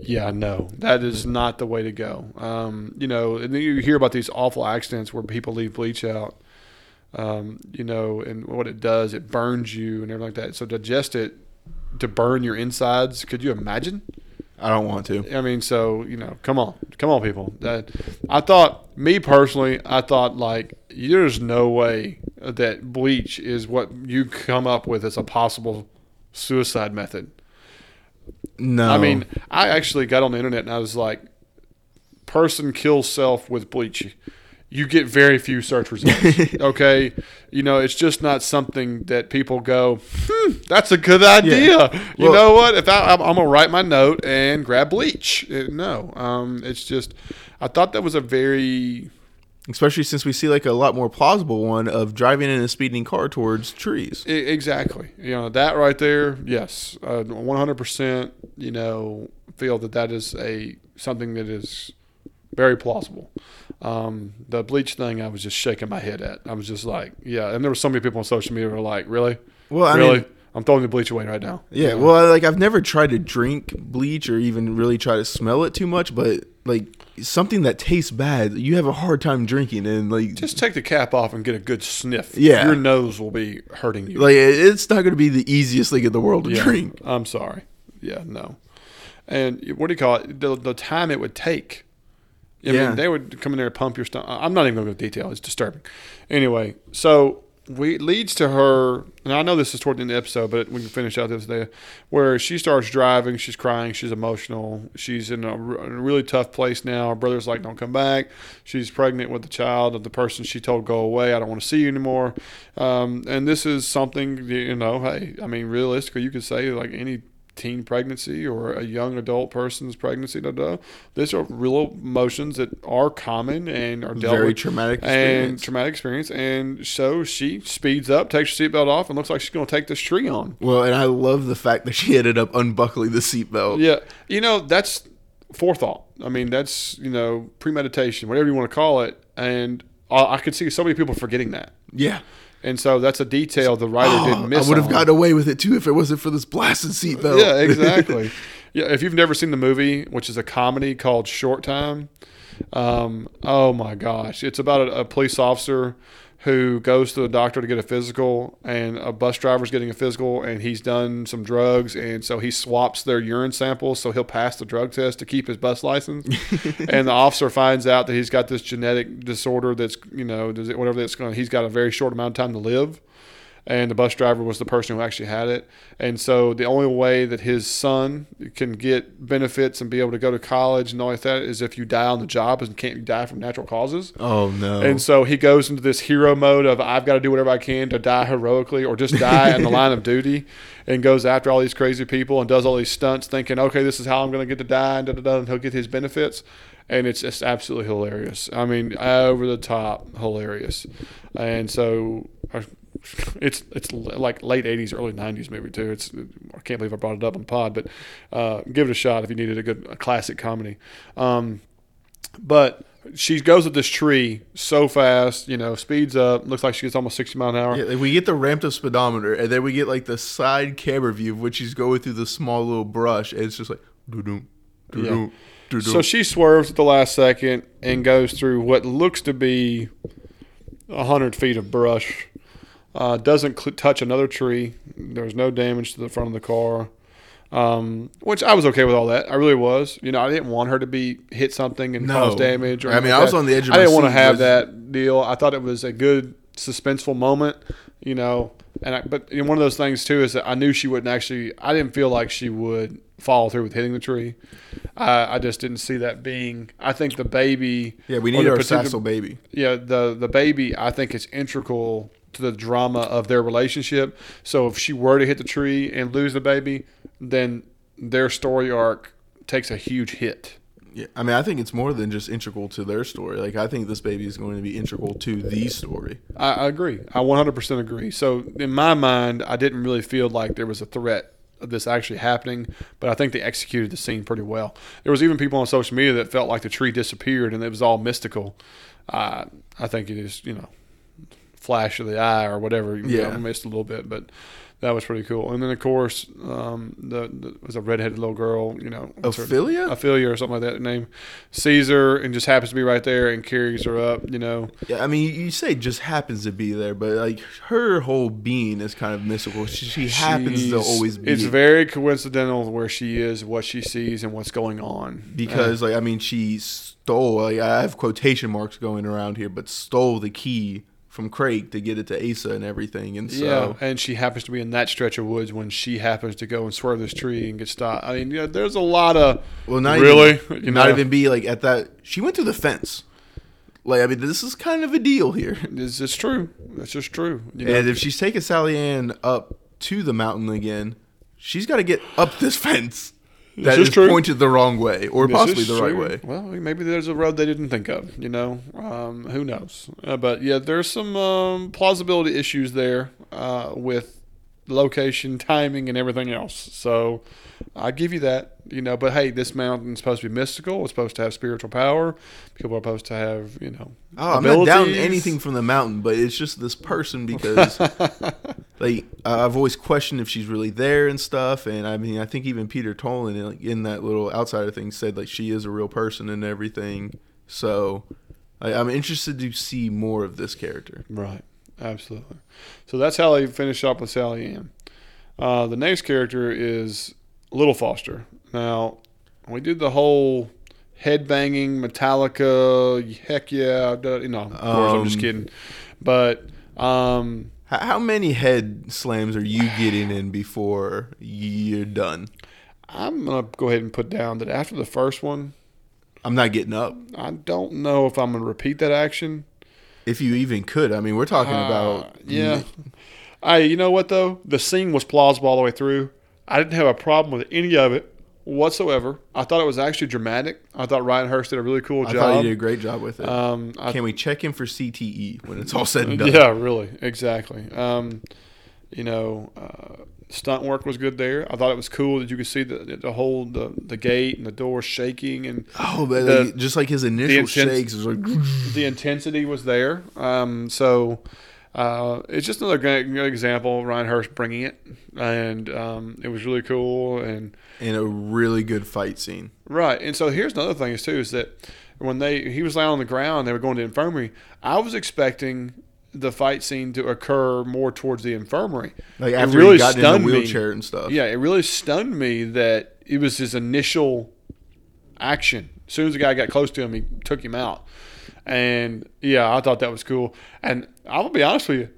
Yeah, no, that is not the way to go. Um, you know, and then you hear about these awful accidents where people leave bleach out. Um, you know, and what it does, it burns you and everything like that. So digest it to burn your insides. Could you imagine? I don't want to. I mean, so you know, come on, come on, people. That I thought, me personally, I thought like there's no way that bleach is what you come up with as a possible suicide method. No. I mean, I actually got on the internet and I was like, person kills self with bleach. You get very few search results. (laughs) okay, you know it's just not something that people go. Hmm, that's a good idea. You Well- know what? If I, I'm, I'm gonna write my note and grab bleach. Uh, No, um, it's just. I thought that was a very especially since we see like a lot more plausible one of driving in a speeding car towards trees. Exactly. You know that right there. Yes, uh, one hundred percent. You know, feel that that is a something that is very plausible. Um, the bleach thing, I was just shaking my head at. I was just like, yeah. And there were so many people on social media who were like, really, Well, I really. mean, I'm throwing the bleach away right now. yeah. Well, like I've never tried to drink bleach or even really try to smell it too much, but like something that tastes bad, you have a hard time drinking, and like just take the cap off and get a good sniff. Yeah. your nose will be hurting you. like it's not going to be the easiest thing in the world to Yeah, drink. I'm sorry. Yeah, no. And what do you call it? The, the time it would take. I Yeah. mean, they would come in there and pump your stomach. I'm not even going to go into detail. It's disturbing. Anyway, so we leads to her, and I know this is toward the end of the episode, but we can finish out this day, where she starts driving. She's crying. She's emotional. She's in a really tough place now. Her brother's like, "Don't come back." She's pregnant with the child of the person she told go away. I don't want to see you anymore. Um, and this is something you know. Hey, I mean, realistically, you could say like any teen pregnancy or a young adult person's pregnancy. Da, da. These are real emotions that are common and are dealt Very with traumatic and experience. traumatic experience. And so she speeds up, takes her seatbelt off, and looks like she's going to take this tree on. Well, and I love the fact that she ended up unbuckling the seatbelt. Yeah, you know that's forethought. I mean, that's you know premeditation, whatever you want to call it. And I I could see so many people forgetting that. Yeah. And so that's a detail the writer Oh, didn't (gasps) miss. I would have gotten away with it too if it wasn't for this blasted seatbelt. Yeah, exactly. (laughs) yeah, if you've never seen the movie, which is a comedy called Short Time, um, oh my gosh, it's about a, a police officer who goes to the doctor to get a physical, and a bus driver's getting a physical, and he's done some drugs, and so he swaps their urine samples so he'll pass the drug test to keep his bus license. (laughs) and the officer finds out that he's got this genetic disorder that's you know does it- whatever that's going. He's got a very short amount of time to live and the bus driver was the person who actually had it. And so the only way that his son can get benefits and be able to go to college and all like that is if you die on the job and can't die from natural causes. Oh no. And so he goes into this hero mode of I've got to do whatever I can to die heroically or just die in the (laughs) line of duty and goes after all these crazy people and does all these stunts thinking, okay, this is how I'm going to get to die and, da, da, da, and he'll get his benefits. And it's just absolutely hilarious. I mean, over the top hilarious. And so uh, it's it's like late 80s, early 90s movie too. It's I can't believe I brought it up on the pod, but uh, give it a shot if you needed a good a classic comedy. Um, but she goes at this tree so fast, you know, speeds up. Looks like she gets almost 60 miles an hour. Yeah, we get the ramped up speedometer, and then we get like the side camera view of which she's going through the small little brush, and it's just like doo-doo, doo-doo, doo-doo. So she swerves at the last second and goes through what looks to be 100 feet of brush. Uh, doesn't cl- touch another tree. There's no damage to the front of the car. Um, which I was okay with all that. I really was. You know, I didn't want her to be hit something and No. cause damage. Or I mean, anything I was that. on the edge of I didn't want to have was- that deal. I thought it was a good suspenseful moment. You know, and I, but you know, one of those things too is that I knew she wouldn't actually. I didn't feel like she would follow through with hitting the tree. I, I just didn't see that being. I think the baby. yeah, we need our Sassel baby. yeah, the the baby I think is integral to the drama of their relationship. So if she were to hit the tree and lose the baby, then their story arc takes a huge hit. Yeah, I mean, I think it's more than just integral to their story. Like, I think this baby is going to be integral to the story. I, I agree. I 100% agree. So in my mind, I didn't really feel like there was a threat of this actually happening, but I think they executed the scene pretty well. There was even people on social media that felt like the tree disappeared and it was all mystical. Uh, I think it is, you know, flash of the eye or whatever. You Yeah. know, I missed a little bit, but that was pretty cool. And then of course, um, the, the was a redheaded little girl. You know, what's her- Ophelia? Ophelia or something like that. Name Caesar, and just happens to be right there and carries her up. You know, Yeah, I mean, you say just happens to be there, but like her whole being is kind of mystical. She, she happens to always be. It's very coincidental where she is, what she sees, and what's going on. because like I mean she stole like I have quotation marks going around here, but stole the key from Craig to get it to Asa and everything, and so yeah, and she happens to be in that stretch of woods when she happens to go and swerve this tree and get stopped. I mean, yeah, there's a lot of well not really, even, you not even be like at that. She went through the fence. Like I mean, this is kind of a deal here. (laughs) It's just true. That's just true. You know? And if she's taking Sally Ann up to the mountain again, she's got to get up this (laughs) fence. That is is pointed the wrong way, or This possibly the right true. way. Well, maybe there's a road they didn't think of. You know, um, who knows? Uh, but yeah, there's some um, plausibility issues there uh, with location, timing, and everything else. So I give you that. You know, but hey, this mountain's supposed to be mystical. It's supposed to have spiritual power. People are supposed to have you know. Oh, I'm not down anything from the mountain, but it's just this person because, (laughs) like, I've always questioned if she's really there and stuff. And I mean, I think even Peter Tolan, in that little outsider thing, said like she is a real person and everything. So, I, I'm interested to see more of this character. Right. Absolutely. So that's how they finish up with Sally Ann. Uh, the next character is Little Foster. Now, we did the whole headbanging Metallica, heck yeah. You know, of course, I'm just Um, kidding. But um, How, how many head slams are you getting in before you're done? I'm going to go ahead and put down that after the first one, I'm not getting up. I don't know if I'm going to repeat that action. If you even could, I mean, we're talking Uh, about yeah. I (laughs) you know what though? The scene was plausible all the way through. I didn't have a problem with any of it whatsoever. I thought it was actually dramatic. I thought Ryan Hurst did a really cool I job. thought you did a great job with it. Um, I, Can we check in for CTE when it's all said and (laughs) done? yeah, really, exactly. Um, you know, uh, stunt work was good there. I thought it was cool that you could see the the whole the, the gate and the door shaking and Oh, but The- like, just like his initial shakes was like, the intensity was there. Um, so uh, it's just another great, great example of Ryan Hurst bringing it, and um, it was really cool. And in a really good fight scene. right, and so here's another thing is too is that when they he was laying on the ground, they were going to infirmary. I was expecting the fight scene to occur more towards the infirmary. Like It after really he got in the me. wheelchair and stuff. Yeah, it really stunned me that it was his initial action. As soon as the guy got close to him, he took him out. And yeah, I thought that was cool. And I'm gonna be honest with you,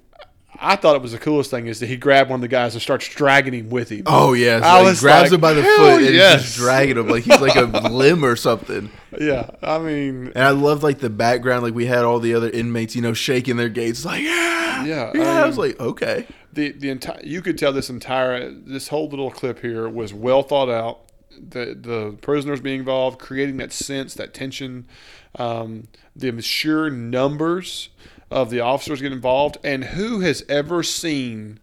I thought it was the coolest thing is that he grabbed one of the guys and starts dragging him with him. Oh yeah, so I he grabs like, him by the foot and yes. he's just dragging him like he's like a (laughs) limb or something. Yeah, I mean, And I loved like the background, like we had all the other inmates, you know, shaking their gates, like yeah, Yeah, yeah. I I, was like, okay, the the entire you could tell this entire this whole little clip here was well thought out. The the prisoners being involved, creating that sense, that tension, um, the sheer numbers of the officers get involved, and who has ever seen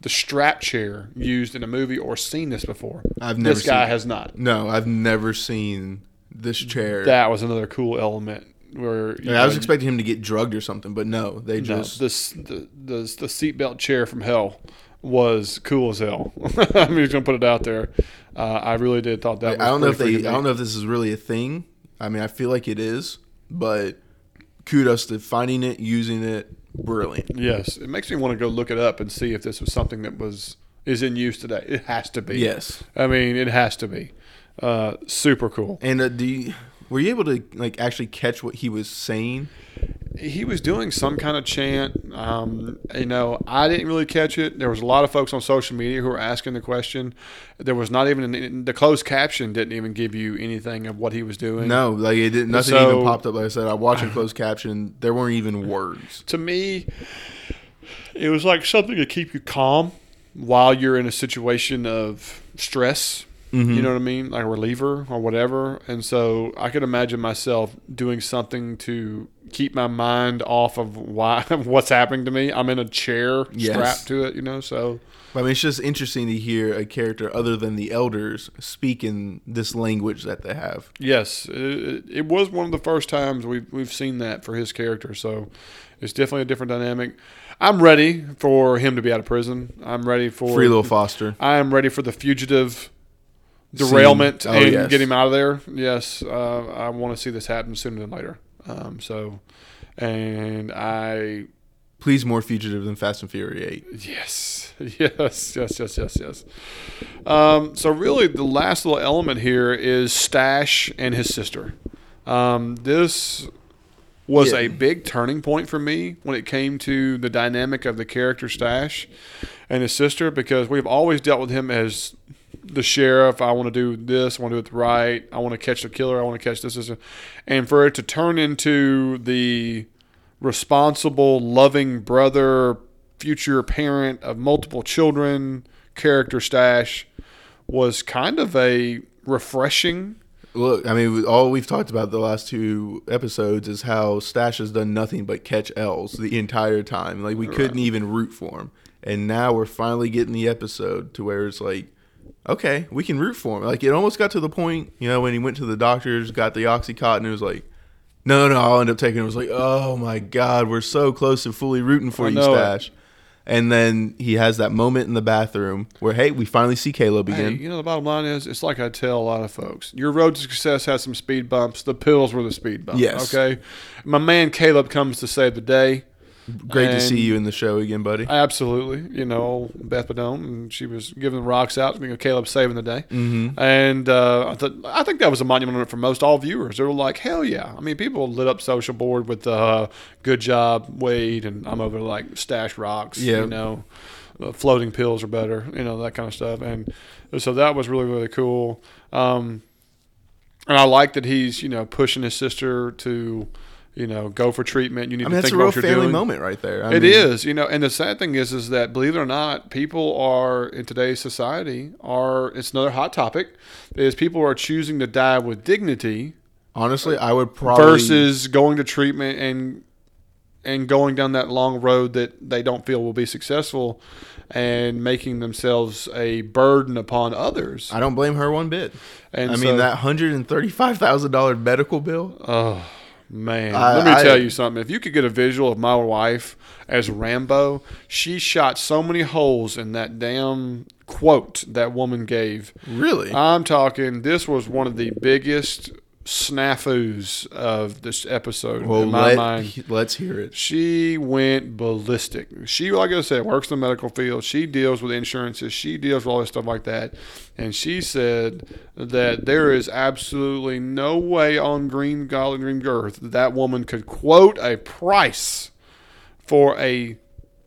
the strap chair used in a movie or seen this before? I've never This guy seen has not. no, I've never seen this chair. That was another cool element where you Like, I was expecting him to get drugged or something, but no, they No, just this the the the seatbelt chair from hell was cool as hell. (laughs) I'm just gonna put it out there. Uh, I really did thought that. I don't know if they. I don't know if this is really a thing. I mean, I feel like it is, but kudos to finding it, using it, brilliant. Yes, it makes me want to go look it up and see if this was something that was is in use today. It has to be. Yes. I mean, it has to be. Uh, super cool. And uh, do you, were you able to like actually catch what he was saying? He was doing some kind of chant. Um, you know, I didn't really catch it. There was a lot of folks on social media who were asking the question. There was not even an, the closed caption didn't even give you anything of what he was doing. No, like it didn't. Nothing So- even popped up. Like I said, I watched a closed caption. There weren't even words. to me, it was like something to keep you calm while you're in a situation of stress. Mm-hmm. You know what I mean? Like a reliever or whatever. And so I could imagine myself doing something to keep my mind off of why (laughs) what's happening to me. I'm in a chair Yes. strapped to it, you know. So I mean, it's just interesting to hear a character other than the elders speak in this language that they have. yes, it, it was one of the first times we've we've seen that for his character. So it's definitely a different dynamic. I'm ready for him to be out of prison. I'm ready for Free Little Foster. I am ready for the fugitive derailment Oh, and yes. get him out of there. Yes, uh, I want to see this happen sooner than later. Um, so, and I, Please, more fugitive than Fast and Fury Eight. yes, (laughs) yes, yes, yes, yes, yes. Um, so really, the last little element here is Stash and his sister. Um, this was Yeah. a big turning point for me when it came to the dynamic of the character Stash and his sister because we've always dealt with him as the sheriff. I want to do this. I want to do it right. I want to catch the killer. I want to catch this. this. And for it to turn into the responsible, loving brother, future parent of multiple children character Stash was kind of a refreshing. Look, I mean, all we've talked about the last two episodes is how Stash has done nothing but catch L's the entire time. Like we couldn't even root for him, and now we're finally getting the episode to where it's like, okay, we can root for him. Like it almost got to the point, you know, when he went to the doctors, got the oxycontin, it was like, no, no, I'll end up taking it. It was like, oh my god, we're so close to fully rooting for I you, know it. Stash. And then he has that moment in the bathroom where, hey, we finally see Caleb Hey, again. you know, the bottom line is, it's like I tell a lot of folks: your road to success has some speed bumps. The pills were the speed bumps. Yes. Okay. My man Caleb comes to save the day. Great to see you in the show again, buddy. Absolutely. You know, Beth Badone, and she was giving the rocks out. You know, Caleb saving the day. Mm-hmm. And uh, I, thought, I think that was a monument for most all viewers. They were like, hell yeah. I mean, people lit up social board with uh, good job, Wade, and I'm over like stash rocks. Yeah. You know, uh, floating pills are better, you know, that kind of stuff. And so that was really, really cool. Um, and I like that he's, you know, pushing his sister to, you know, go for treatment. You need I to mean, that's think about what you're doing. It's a real family moment right there. I It mean, is, you know, and the sad thing is, is that believe it or not, people are in today's society are. It's another hot topic. Is people are choosing to die with dignity Honestly, I would probably versus going to treatment and and going down that long road that they don't feel will be successful, and making themselves a burden upon others. I don't blame her one bit. And I so- mean, that hundred and thirty-five thousand dollar medical bill. Oh man, I- let me I- tell you something. If you could get a visual of my wife as Rambo, she shot so many holes in that damn quote that woman gave. Really? I'm talking. This was one of the biggest snafus of this episode Well, in my let, mind. let's hear it. She went ballistic. She, like I said, works in the medical field. She deals with insurances. She deals with all this stuff like that. And she said that there is absolutely no way on Green Golden Green Girth that that woman could quote a price for a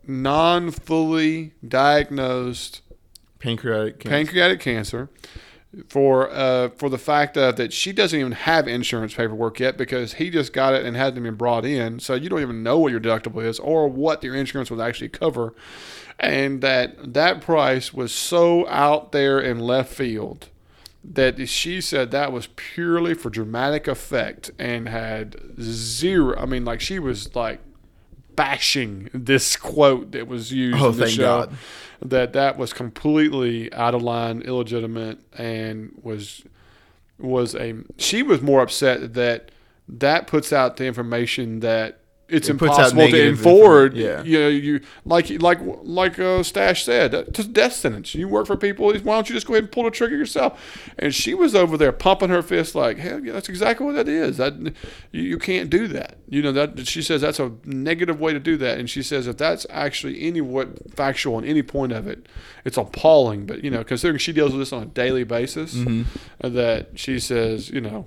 non fully diagnosed Pancreatic cancer. pancreatic cancer for uh, for the fact of that she doesn't even have insurance paperwork yet because he just got it and hasn't been brought in, so you don't even know what your deductible is or what your insurance would actually cover, and that that price was so out there in left field that she said that was purely for dramatic effect and had zero. I mean, like she was like bashing this quote that was used Oh, in the show God. that that was completely out of line, illegitimate, and was was a. She was more upset that that puts out the information that it's It impossible to afford. yeah. you know, you like like like uh, Stash said, uh, just death sentence. You work for people. Why don't you just go ahead and pull the trigger yourself? And she was over there pumping her fist like, hell yeah, that's exactly what that is. That you, you can't do that. You know that she says that's a negative way to do that. And she says if that's actually any what factual on any point of it, it's appalling. But you know, considering she deals with this on a daily basis, uh, that she says, you know,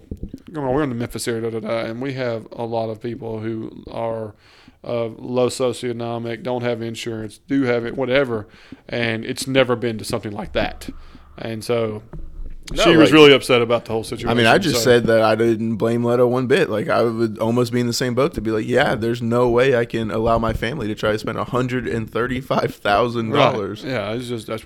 you know, we're in the Memphis area, da, da, da, and we have a lot of people who are uh, low socioeconomic, don't have insurance, do have it, whatever, and it's never been to something like that. And so No, she was really upset about the whole situation. I mean, I just so- said that I didn't blame Leto one bit. Like I would almost be in the same boat to be like, yeah, there's no way I can allow my family to try to spend hundred and thirty-five thousand Right. dollars, Yeah, it's just that's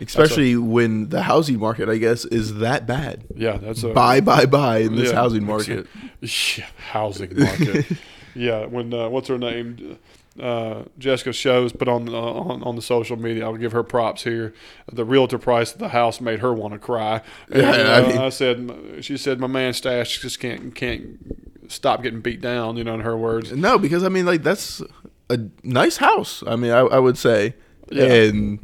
especially when the housing market, I guess, is that bad. yeah, that's a Buy, buy, buy in this Yeah. housing market. Yeah, housing market. (laughs) yeah, when uh, what's her name? Uh, Jessica shows put on, uh, on on the social media. I'll give her props here. The realtor price of the house made her want to cry. And, Yeah, uh, I mean- I said, she said, my man Stash just can't can't stop getting beat down. You know, in her words. No, because I mean, like that's a nice house. I mean, I, I would say, Yeah. and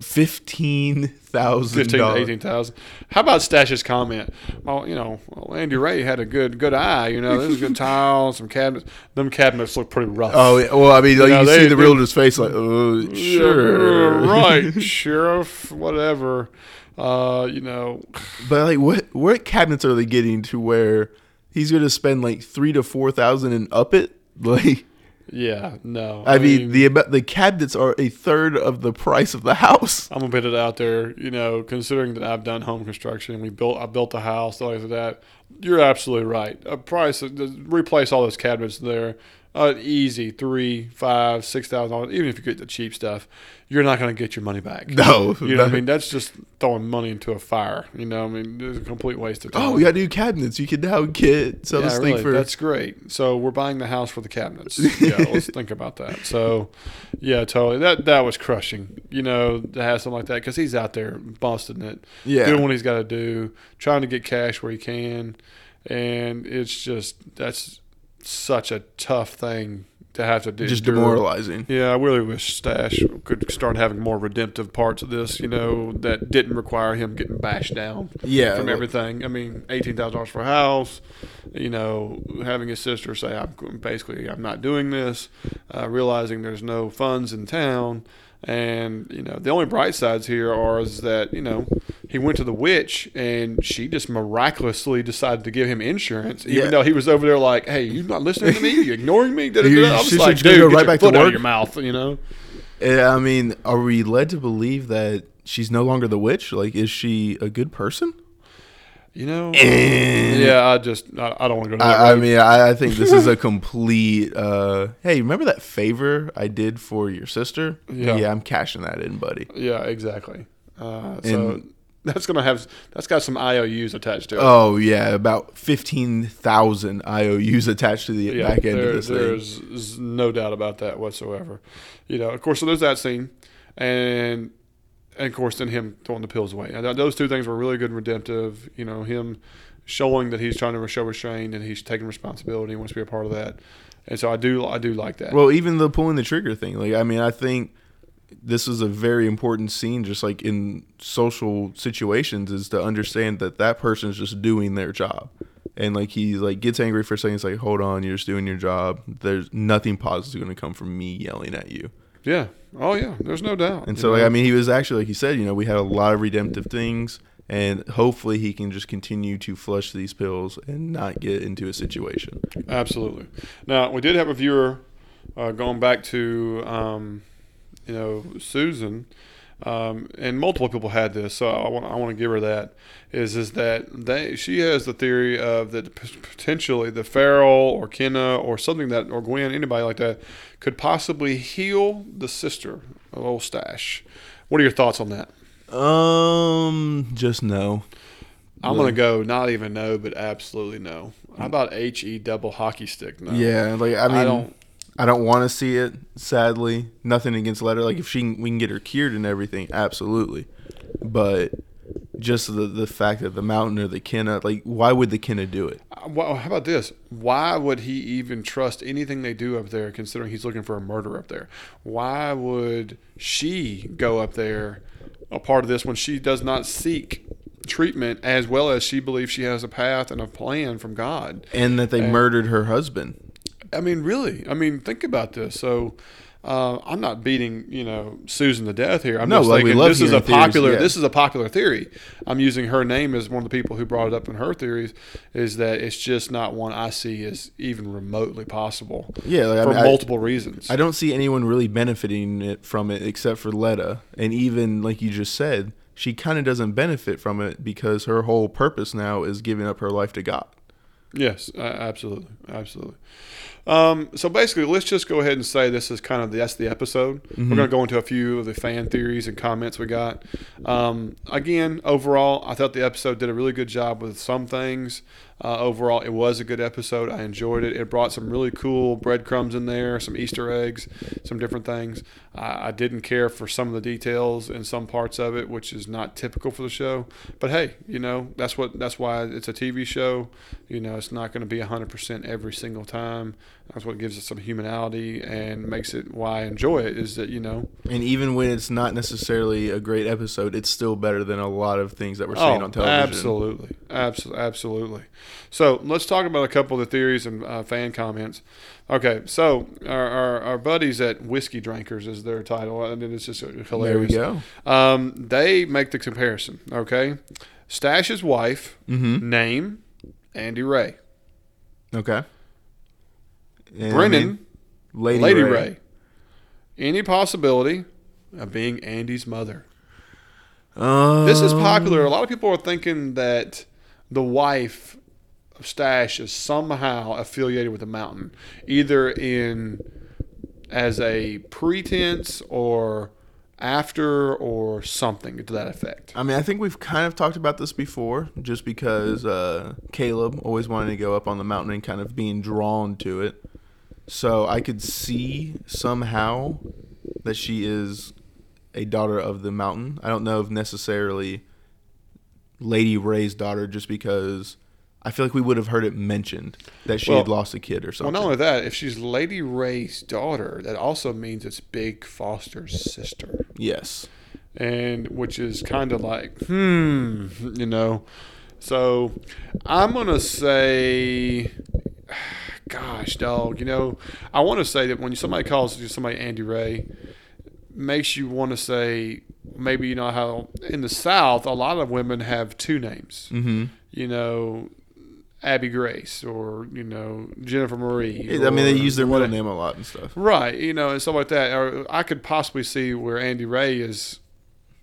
fifteen thousand Fifteen to eighteen thousand. How about Stash's comment? Well, you know, well, Andy Ray had a good good eye. You know, there's good (laughs) tiles, some cabinets. Them cabinets look pretty rough. Oh yeah, well, I mean, like Yeah, you they- see the realtor's face, like, oh, Yeah, sure, right, (laughs) sheriff, whatever. Uh, you know, But like, what what cabinets are they getting to where he's going to spend like three to four thousand and up it? (laughs) Like, yeah, no. I, mean, the the cabinets are a third of the price of the house. I'm gonna put it out there. You know, considering that I've done home construction, and we built, I built a house, things like that. You're absolutely right. A price uh, replace all those cabinets there. Uh, easy three, five, six thousand dollars. Even if you get the cheap stuff, you're not going to get your money back. No, you know what I (laughs) mean. That's just throwing money into a fire. You know, I mean, it's a complete waste of time. Oh, we got new cabinets. You can now get sell yeah, this really, thing for that's great. So we're buying the house for the cabinets. (laughs) Yeah, let's think about that. So, yeah, totally. That that was crushing. You know, to have something like that because he's out there busting it, Yeah. doing what he's got to do, trying to get cash where he can, and it's just that's such a tough thing to have to do. just demoralizing. Yeah, I really wish Stash could start having more redemptive parts of this. You know, that didn't require him getting bashed down Yeah, from like- everything. I mean, eighteen thousand dollars for a house. You know, having his sister say, "I'm basically I'm not doing this," uh, realizing there's no funds in town, and you know the only bright sides here are is that you know he went to the witch and she just miraculously decided to give him insurance, even Yeah. though he was over there like, "Hey, you're not listening to me. You're (laughs) ignoring me." Da, da, da. I was like, "Dude, go get right your back to of work?" your mouth," you know. Yeah, I mean, are we led to believe that she's no longer the witch? Like, is she a good person? You know, yeah. I just I, I don't want to go. Down that I, I mean, I, I think this is a (laughs) complete. Uh, hey, remember that favor I did for your sister? Yeah. yeah, I'm cashing that in, buddy. Yeah, exactly. Uh, so And- that's gonna have that's got some IOUs attached to it. Oh yeah, about fifteen thousand IOUs attached to the yeah, back end there- of this thing. there's z- no doubt about that whatsoever. You know, of course, so there's that scene, and and of course, then him throwing the pills away. Those two things were really good and redemptive. You know, him showing that he's trying to show restraint and he's taking responsibility and wants to be a part of that. And so I do I do like that. Well, even the pulling the trigger thing. Like, I mean, I think this is a very important scene, just like in social situations, is to understand that that person is just doing their job. And like he like gets angry for a second. He's like, "Hold on, you're just doing your job. There's nothing positive going to come from me yelling at you." Yeah. Oh yeah. There's no doubt. And so, like. I mean, he was actually, like he said, you know, we had a lot of redemptive things, and hopefully he can just continue to flush these pills and not get into a situation. Absolutely. Now we did have a viewer uh, going back to um, you know Susan, um, and multiple people had this, so I want I want to give her that is is that they she has the theory of that potentially the Farrell or Kenna or something that or Gwen anybody like that could possibly heal the sister of old Stash. What are your thoughts on that? Um, just no. I'm gonna go not even no, but absolutely no. How about H E double hockey stick? No. Yeah, like I mean, I I don't- want to see it. Sadly, nothing against Letter. Like if she can, we can get her cured and everything, absolutely. But just the the fact that the mountain or the Kenna, like, why would the Kenna do it? Uh, Well, how about this? Why would he even trust anything they do up there, considering he's looking for a murder up there? Why would she go up there, a part of this, when she does not seek treatment as well as she believes she has a path and a plan from God? And that they And- murdered her husband. I mean, really. I mean, think about this. So. Uh, I'm not beating, you know, Susan to death here. I'm No, just like, we thinking love this is a hearing theories, popular. yeah. This is a popular theory. I'm using her name as one of the people who brought it up in her theories. Is that it's just not one I see as even remotely possible Yeah, like, I for mean, I- multiple reasons. I don't see anyone really benefiting it from it except for Letta. And even like you just said, she kind of doesn't benefit from it because her whole purpose now is giving up her life to God. Yes, absolutely, absolutely. Um, so basically, let's just go ahead and say this is kind of the, that's the episode. Mm-hmm. We're going to go into a few of the fan theories and comments we got. Um, again, overall, I thought the episode did a really good job with some things. Uh, overall, it was a good episode. I enjoyed it. It brought some really cool breadcrumbs in there, some Easter eggs, some different things. I, I didn't care for some of the details in some parts of it, which is not typical for the show. But hey, you know that's what that's why it's a TV show. You know, it's not going to be hundred percent every single time. That's what gives it some humanity and makes it why I enjoy it. Is that you know And even when it's not necessarily a great episode, it's still better than a lot of things that we're seeing on television. Oh, Absolutely, absolutely, absolutely. So let's talk about a couple of the theories and uh, fan comments. Okay, so our, our, our buddies at Whiskey Drinkers is their title, and it's just hilarious. There we go. Um, they make the comparison. Okay, Stash's wife Mm-hmm. name Andy Ray, Okay. And, I Brennan mean, Lady, Lady Ray. Ray. Any possibility of being Andy's mother? Um, This is popular. A lot of people are thinking that the wife Stash is somehow affiliated with the mountain, either in as a pretense or after or something to that effect. I mean, I think we've kind of talked about this before, just because uh, Caleb always wanted to go up on the mountain and kind of being drawn to it. So I could see somehow that she is a daughter of the mountain. I don't know if necessarily Lady Ray's daughter, just because I feel like we would have heard it mentioned that she had lost a kid or something. Well, not only that, if she's Lady Ray's daughter, that also means it's Big Foster's sister. yes. and which is kind of like hmm you know so i'm gonna say (sighs) gosh dog you know i want to say that when somebody calls you somebody andy ray makes you want to say maybe you know how in the south a lot of women have two names Mm-hmm. you know abby grace or you know jennifer marie I mean, they use their middle name a lot and stuff. Right, you know, and stuff like that. Or I could possibly see where Andy Ray is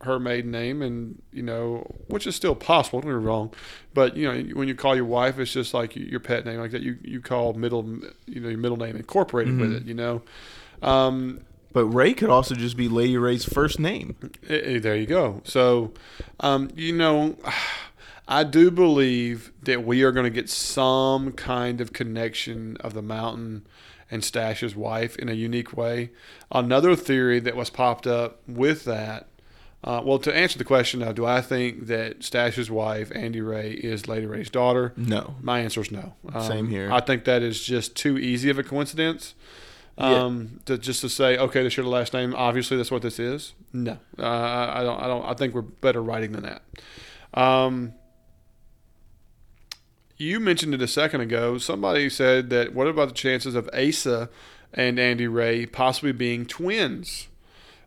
her maiden name, and you know, which is still possible. Don't get me wrong, but you know, when you call your wife, it's just like your pet name, like that. You you call middle, you know, your middle name incorporated with Mhm. it. You know, um, But Ray could also just be Lady Ray's first name. Eh, eh, there you go. So, um, you know, I do believe that we are going to get some kind of connection of the mountain and Stash's wife in a unique way. Another theory that was popped up with that. Uh, well, to answer the question of do I think that Stash's wife, Andy Ray, is Lady Ray's daughter? No. My answer is no. Um, Same here. I think that is just too easy of a coincidence. Yeah. Um, to just to say, okay, they should have last name. Obviously, that's what this is. No, uh, I I don't. I don't. I think we're better writing than that. Um, you mentioned it a second ago. Somebody said that what about the chances of Asa and Andy Ray possibly being twins?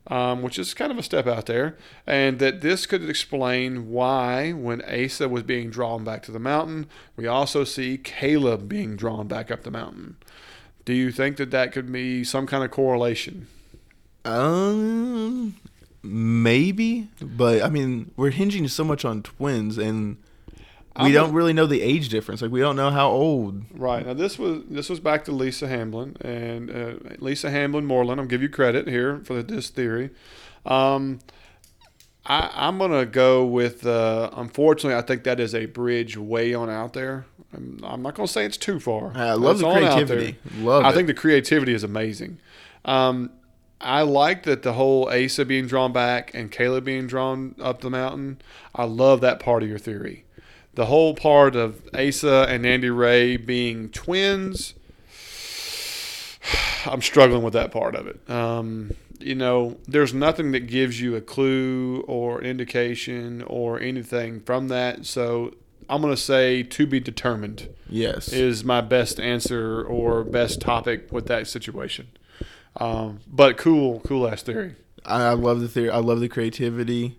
Um, which is kind of a step out there, and that this could explain why, when Asa was being drawn back to the mountain, we also see Caleb being drawn back up the mountain. Do you think that that could be some kind of correlation? Um, maybe, but I mean, we're hinging so much on twins, and we I'm don't gonna- really know the age difference. Like, we don't know how old. Right now, this was this was back to Lisa Hamblin and uh, Lisa Hamblin Moreland. I'll give you credit here for this theory. Um, I, I'm gonna go with. Uh, unfortunately, I think that is a bridge way on out there. I'm, I'm not gonna say it's too far. I love It's the creativity. Love I it. think the creativity is amazing. Um, I like that the whole Asa being drawn back and Caleb being drawn up the mountain. I love that part of your theory. The whole part of Asa and Andy Ray being twins. (sighs) I'm struggling with that part of it. Um, you know, there's nothing that gives you a clue or indication or anything from that. So I'm going to say to be determined yes. is my best answer or best topic with that situation. Um, but cool, cool ass theory. I, I love the theory. I love the creativity.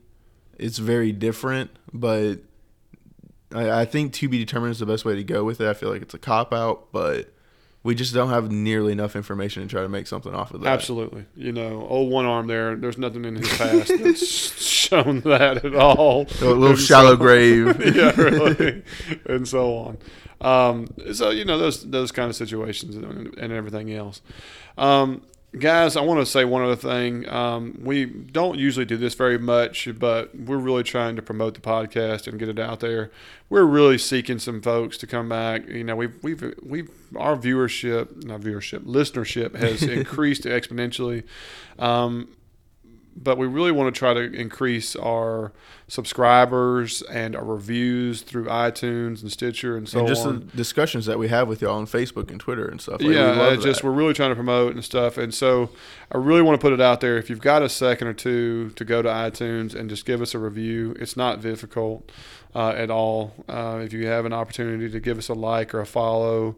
It's very different, but I, I think to be determined is the best way to go with it. I feel like it's a cop out, but we just don't have nearly enough information to try to make something off of that. Absolutely. You know, old one arm there. There's nothing in his past that's (laughs) shown that at all. A little And shallow so- (laughs) grave. (laughs) yeah, really, and so on. Um, so you know those those kind of situations and, and everything else. Um, guys, I want to say one other thing. Um, we don't usually do this very much, but we're really trying to promote the podcast and get it out there. We're really seeking some folks to come back. You know, we've we've we've our viewership, not viewership, listenership has (laughs) increased exponentially. Um, but we really want to try to increase our subscribers and our reviews through iTunes and Stitcher and so on. and just the discussions that we have with y'all on Facebook and Twitter and stuff. Like, we yeah, love just we're really trying to promote and stuff, and so I really want to put it out there. If you've got a second or two to go to iTunes and just give us a review, it's not difficult uh, at all. Uh, if you have an opportunity to give us a like or a follow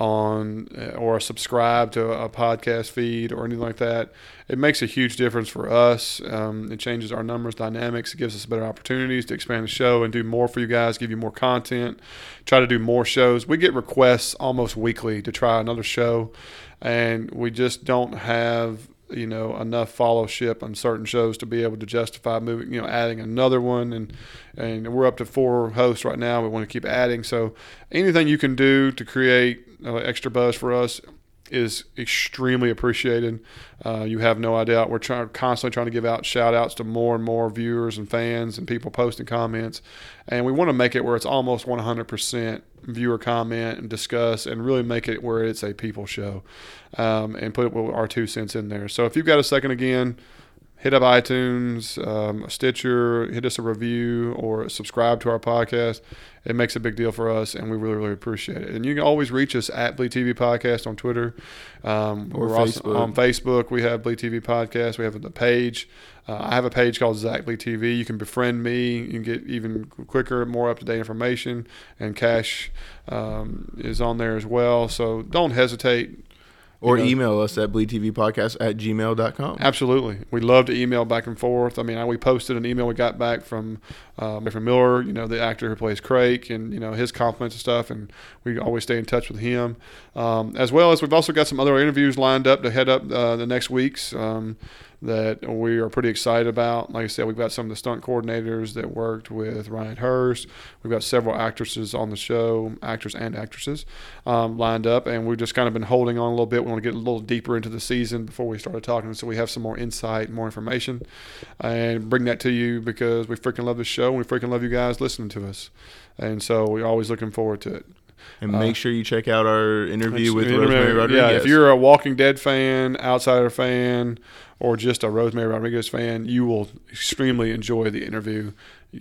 on uh, or subscribe to a podcast feed or anything like that, it makes a huge difference for us. Um, it changes our numbers dynamics. It gives us better opportunities to expand the show and do more for you guys, give you more content, try to do more shows. We get requests almost weekly to try another show, and we just don't have you know enough fellowship on certain shows to be able to justify moving you know adding another one and and we're up to four hosts right now we want to keep adding so anything you can do to create uh, extra buzz for us is extremely appreciated. Uh, you have no idea. We're trying constantly trying to give out shout outs to more and more viewers and fans and people posting comments. And we want to make it where it's almost 100% viewer comment and discuss and really make it where it's a people show um, and put our two cents in there. So if you've got a second again, hit up iTunes, um, Stitcher, hit us a review, or subscribe to our podcast. It makes a big deal for us, and we really, really appreciate it. And you can always reach us at Bleed TV Podcast on Twitter um, Or we're Facebook. on Facebook. We have Bleed TV Podcast. We have the page. Uh, I have a page called Zach Bleed TV. You can befriend me. You can get even quicker, more up to date information. And Cash um, is on there as well. So don't hesitate. Or you know- email us at bleedtvpodcast at gmail.com. Absolutely, we love to email back and forth. I mean, I, we posted an email we got back from um, from Miller, you know, the actor who plays Craig, and you know his compliments and stuff, and we always stay in touch with him. Um, as well as we've also got some other interviews lined up to head up uh, the next weeks um, that we are pretty excited about. Like I said, we've got some of the stunt coordinators that worked with Ryan Hurst. We've got several actresses on the show, actors and actresses, um, lined up, and we've just kind of been holding on a little bit. We want to get a little deeper into the season before we started talking, so we have some more insight, more information, and bring that to you because we freaking love this show and we freaking love you guys listening to us, and so we're always looking forward to it. And Uh, make sure you check out our interview with Rosemary Rodriguez. Yeah, if you're a Walking Dead fan, Outsider fan, or just a Rosemary Rodriguez fan, you will extremely enjoy the interview.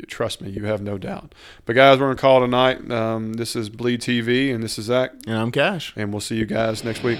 Trust me, you have no doubt. But guys, we're gonna call it tonight. Um, this is Bleed TV, and this is Zach, and I'm Cash. and we'll see you guys next week.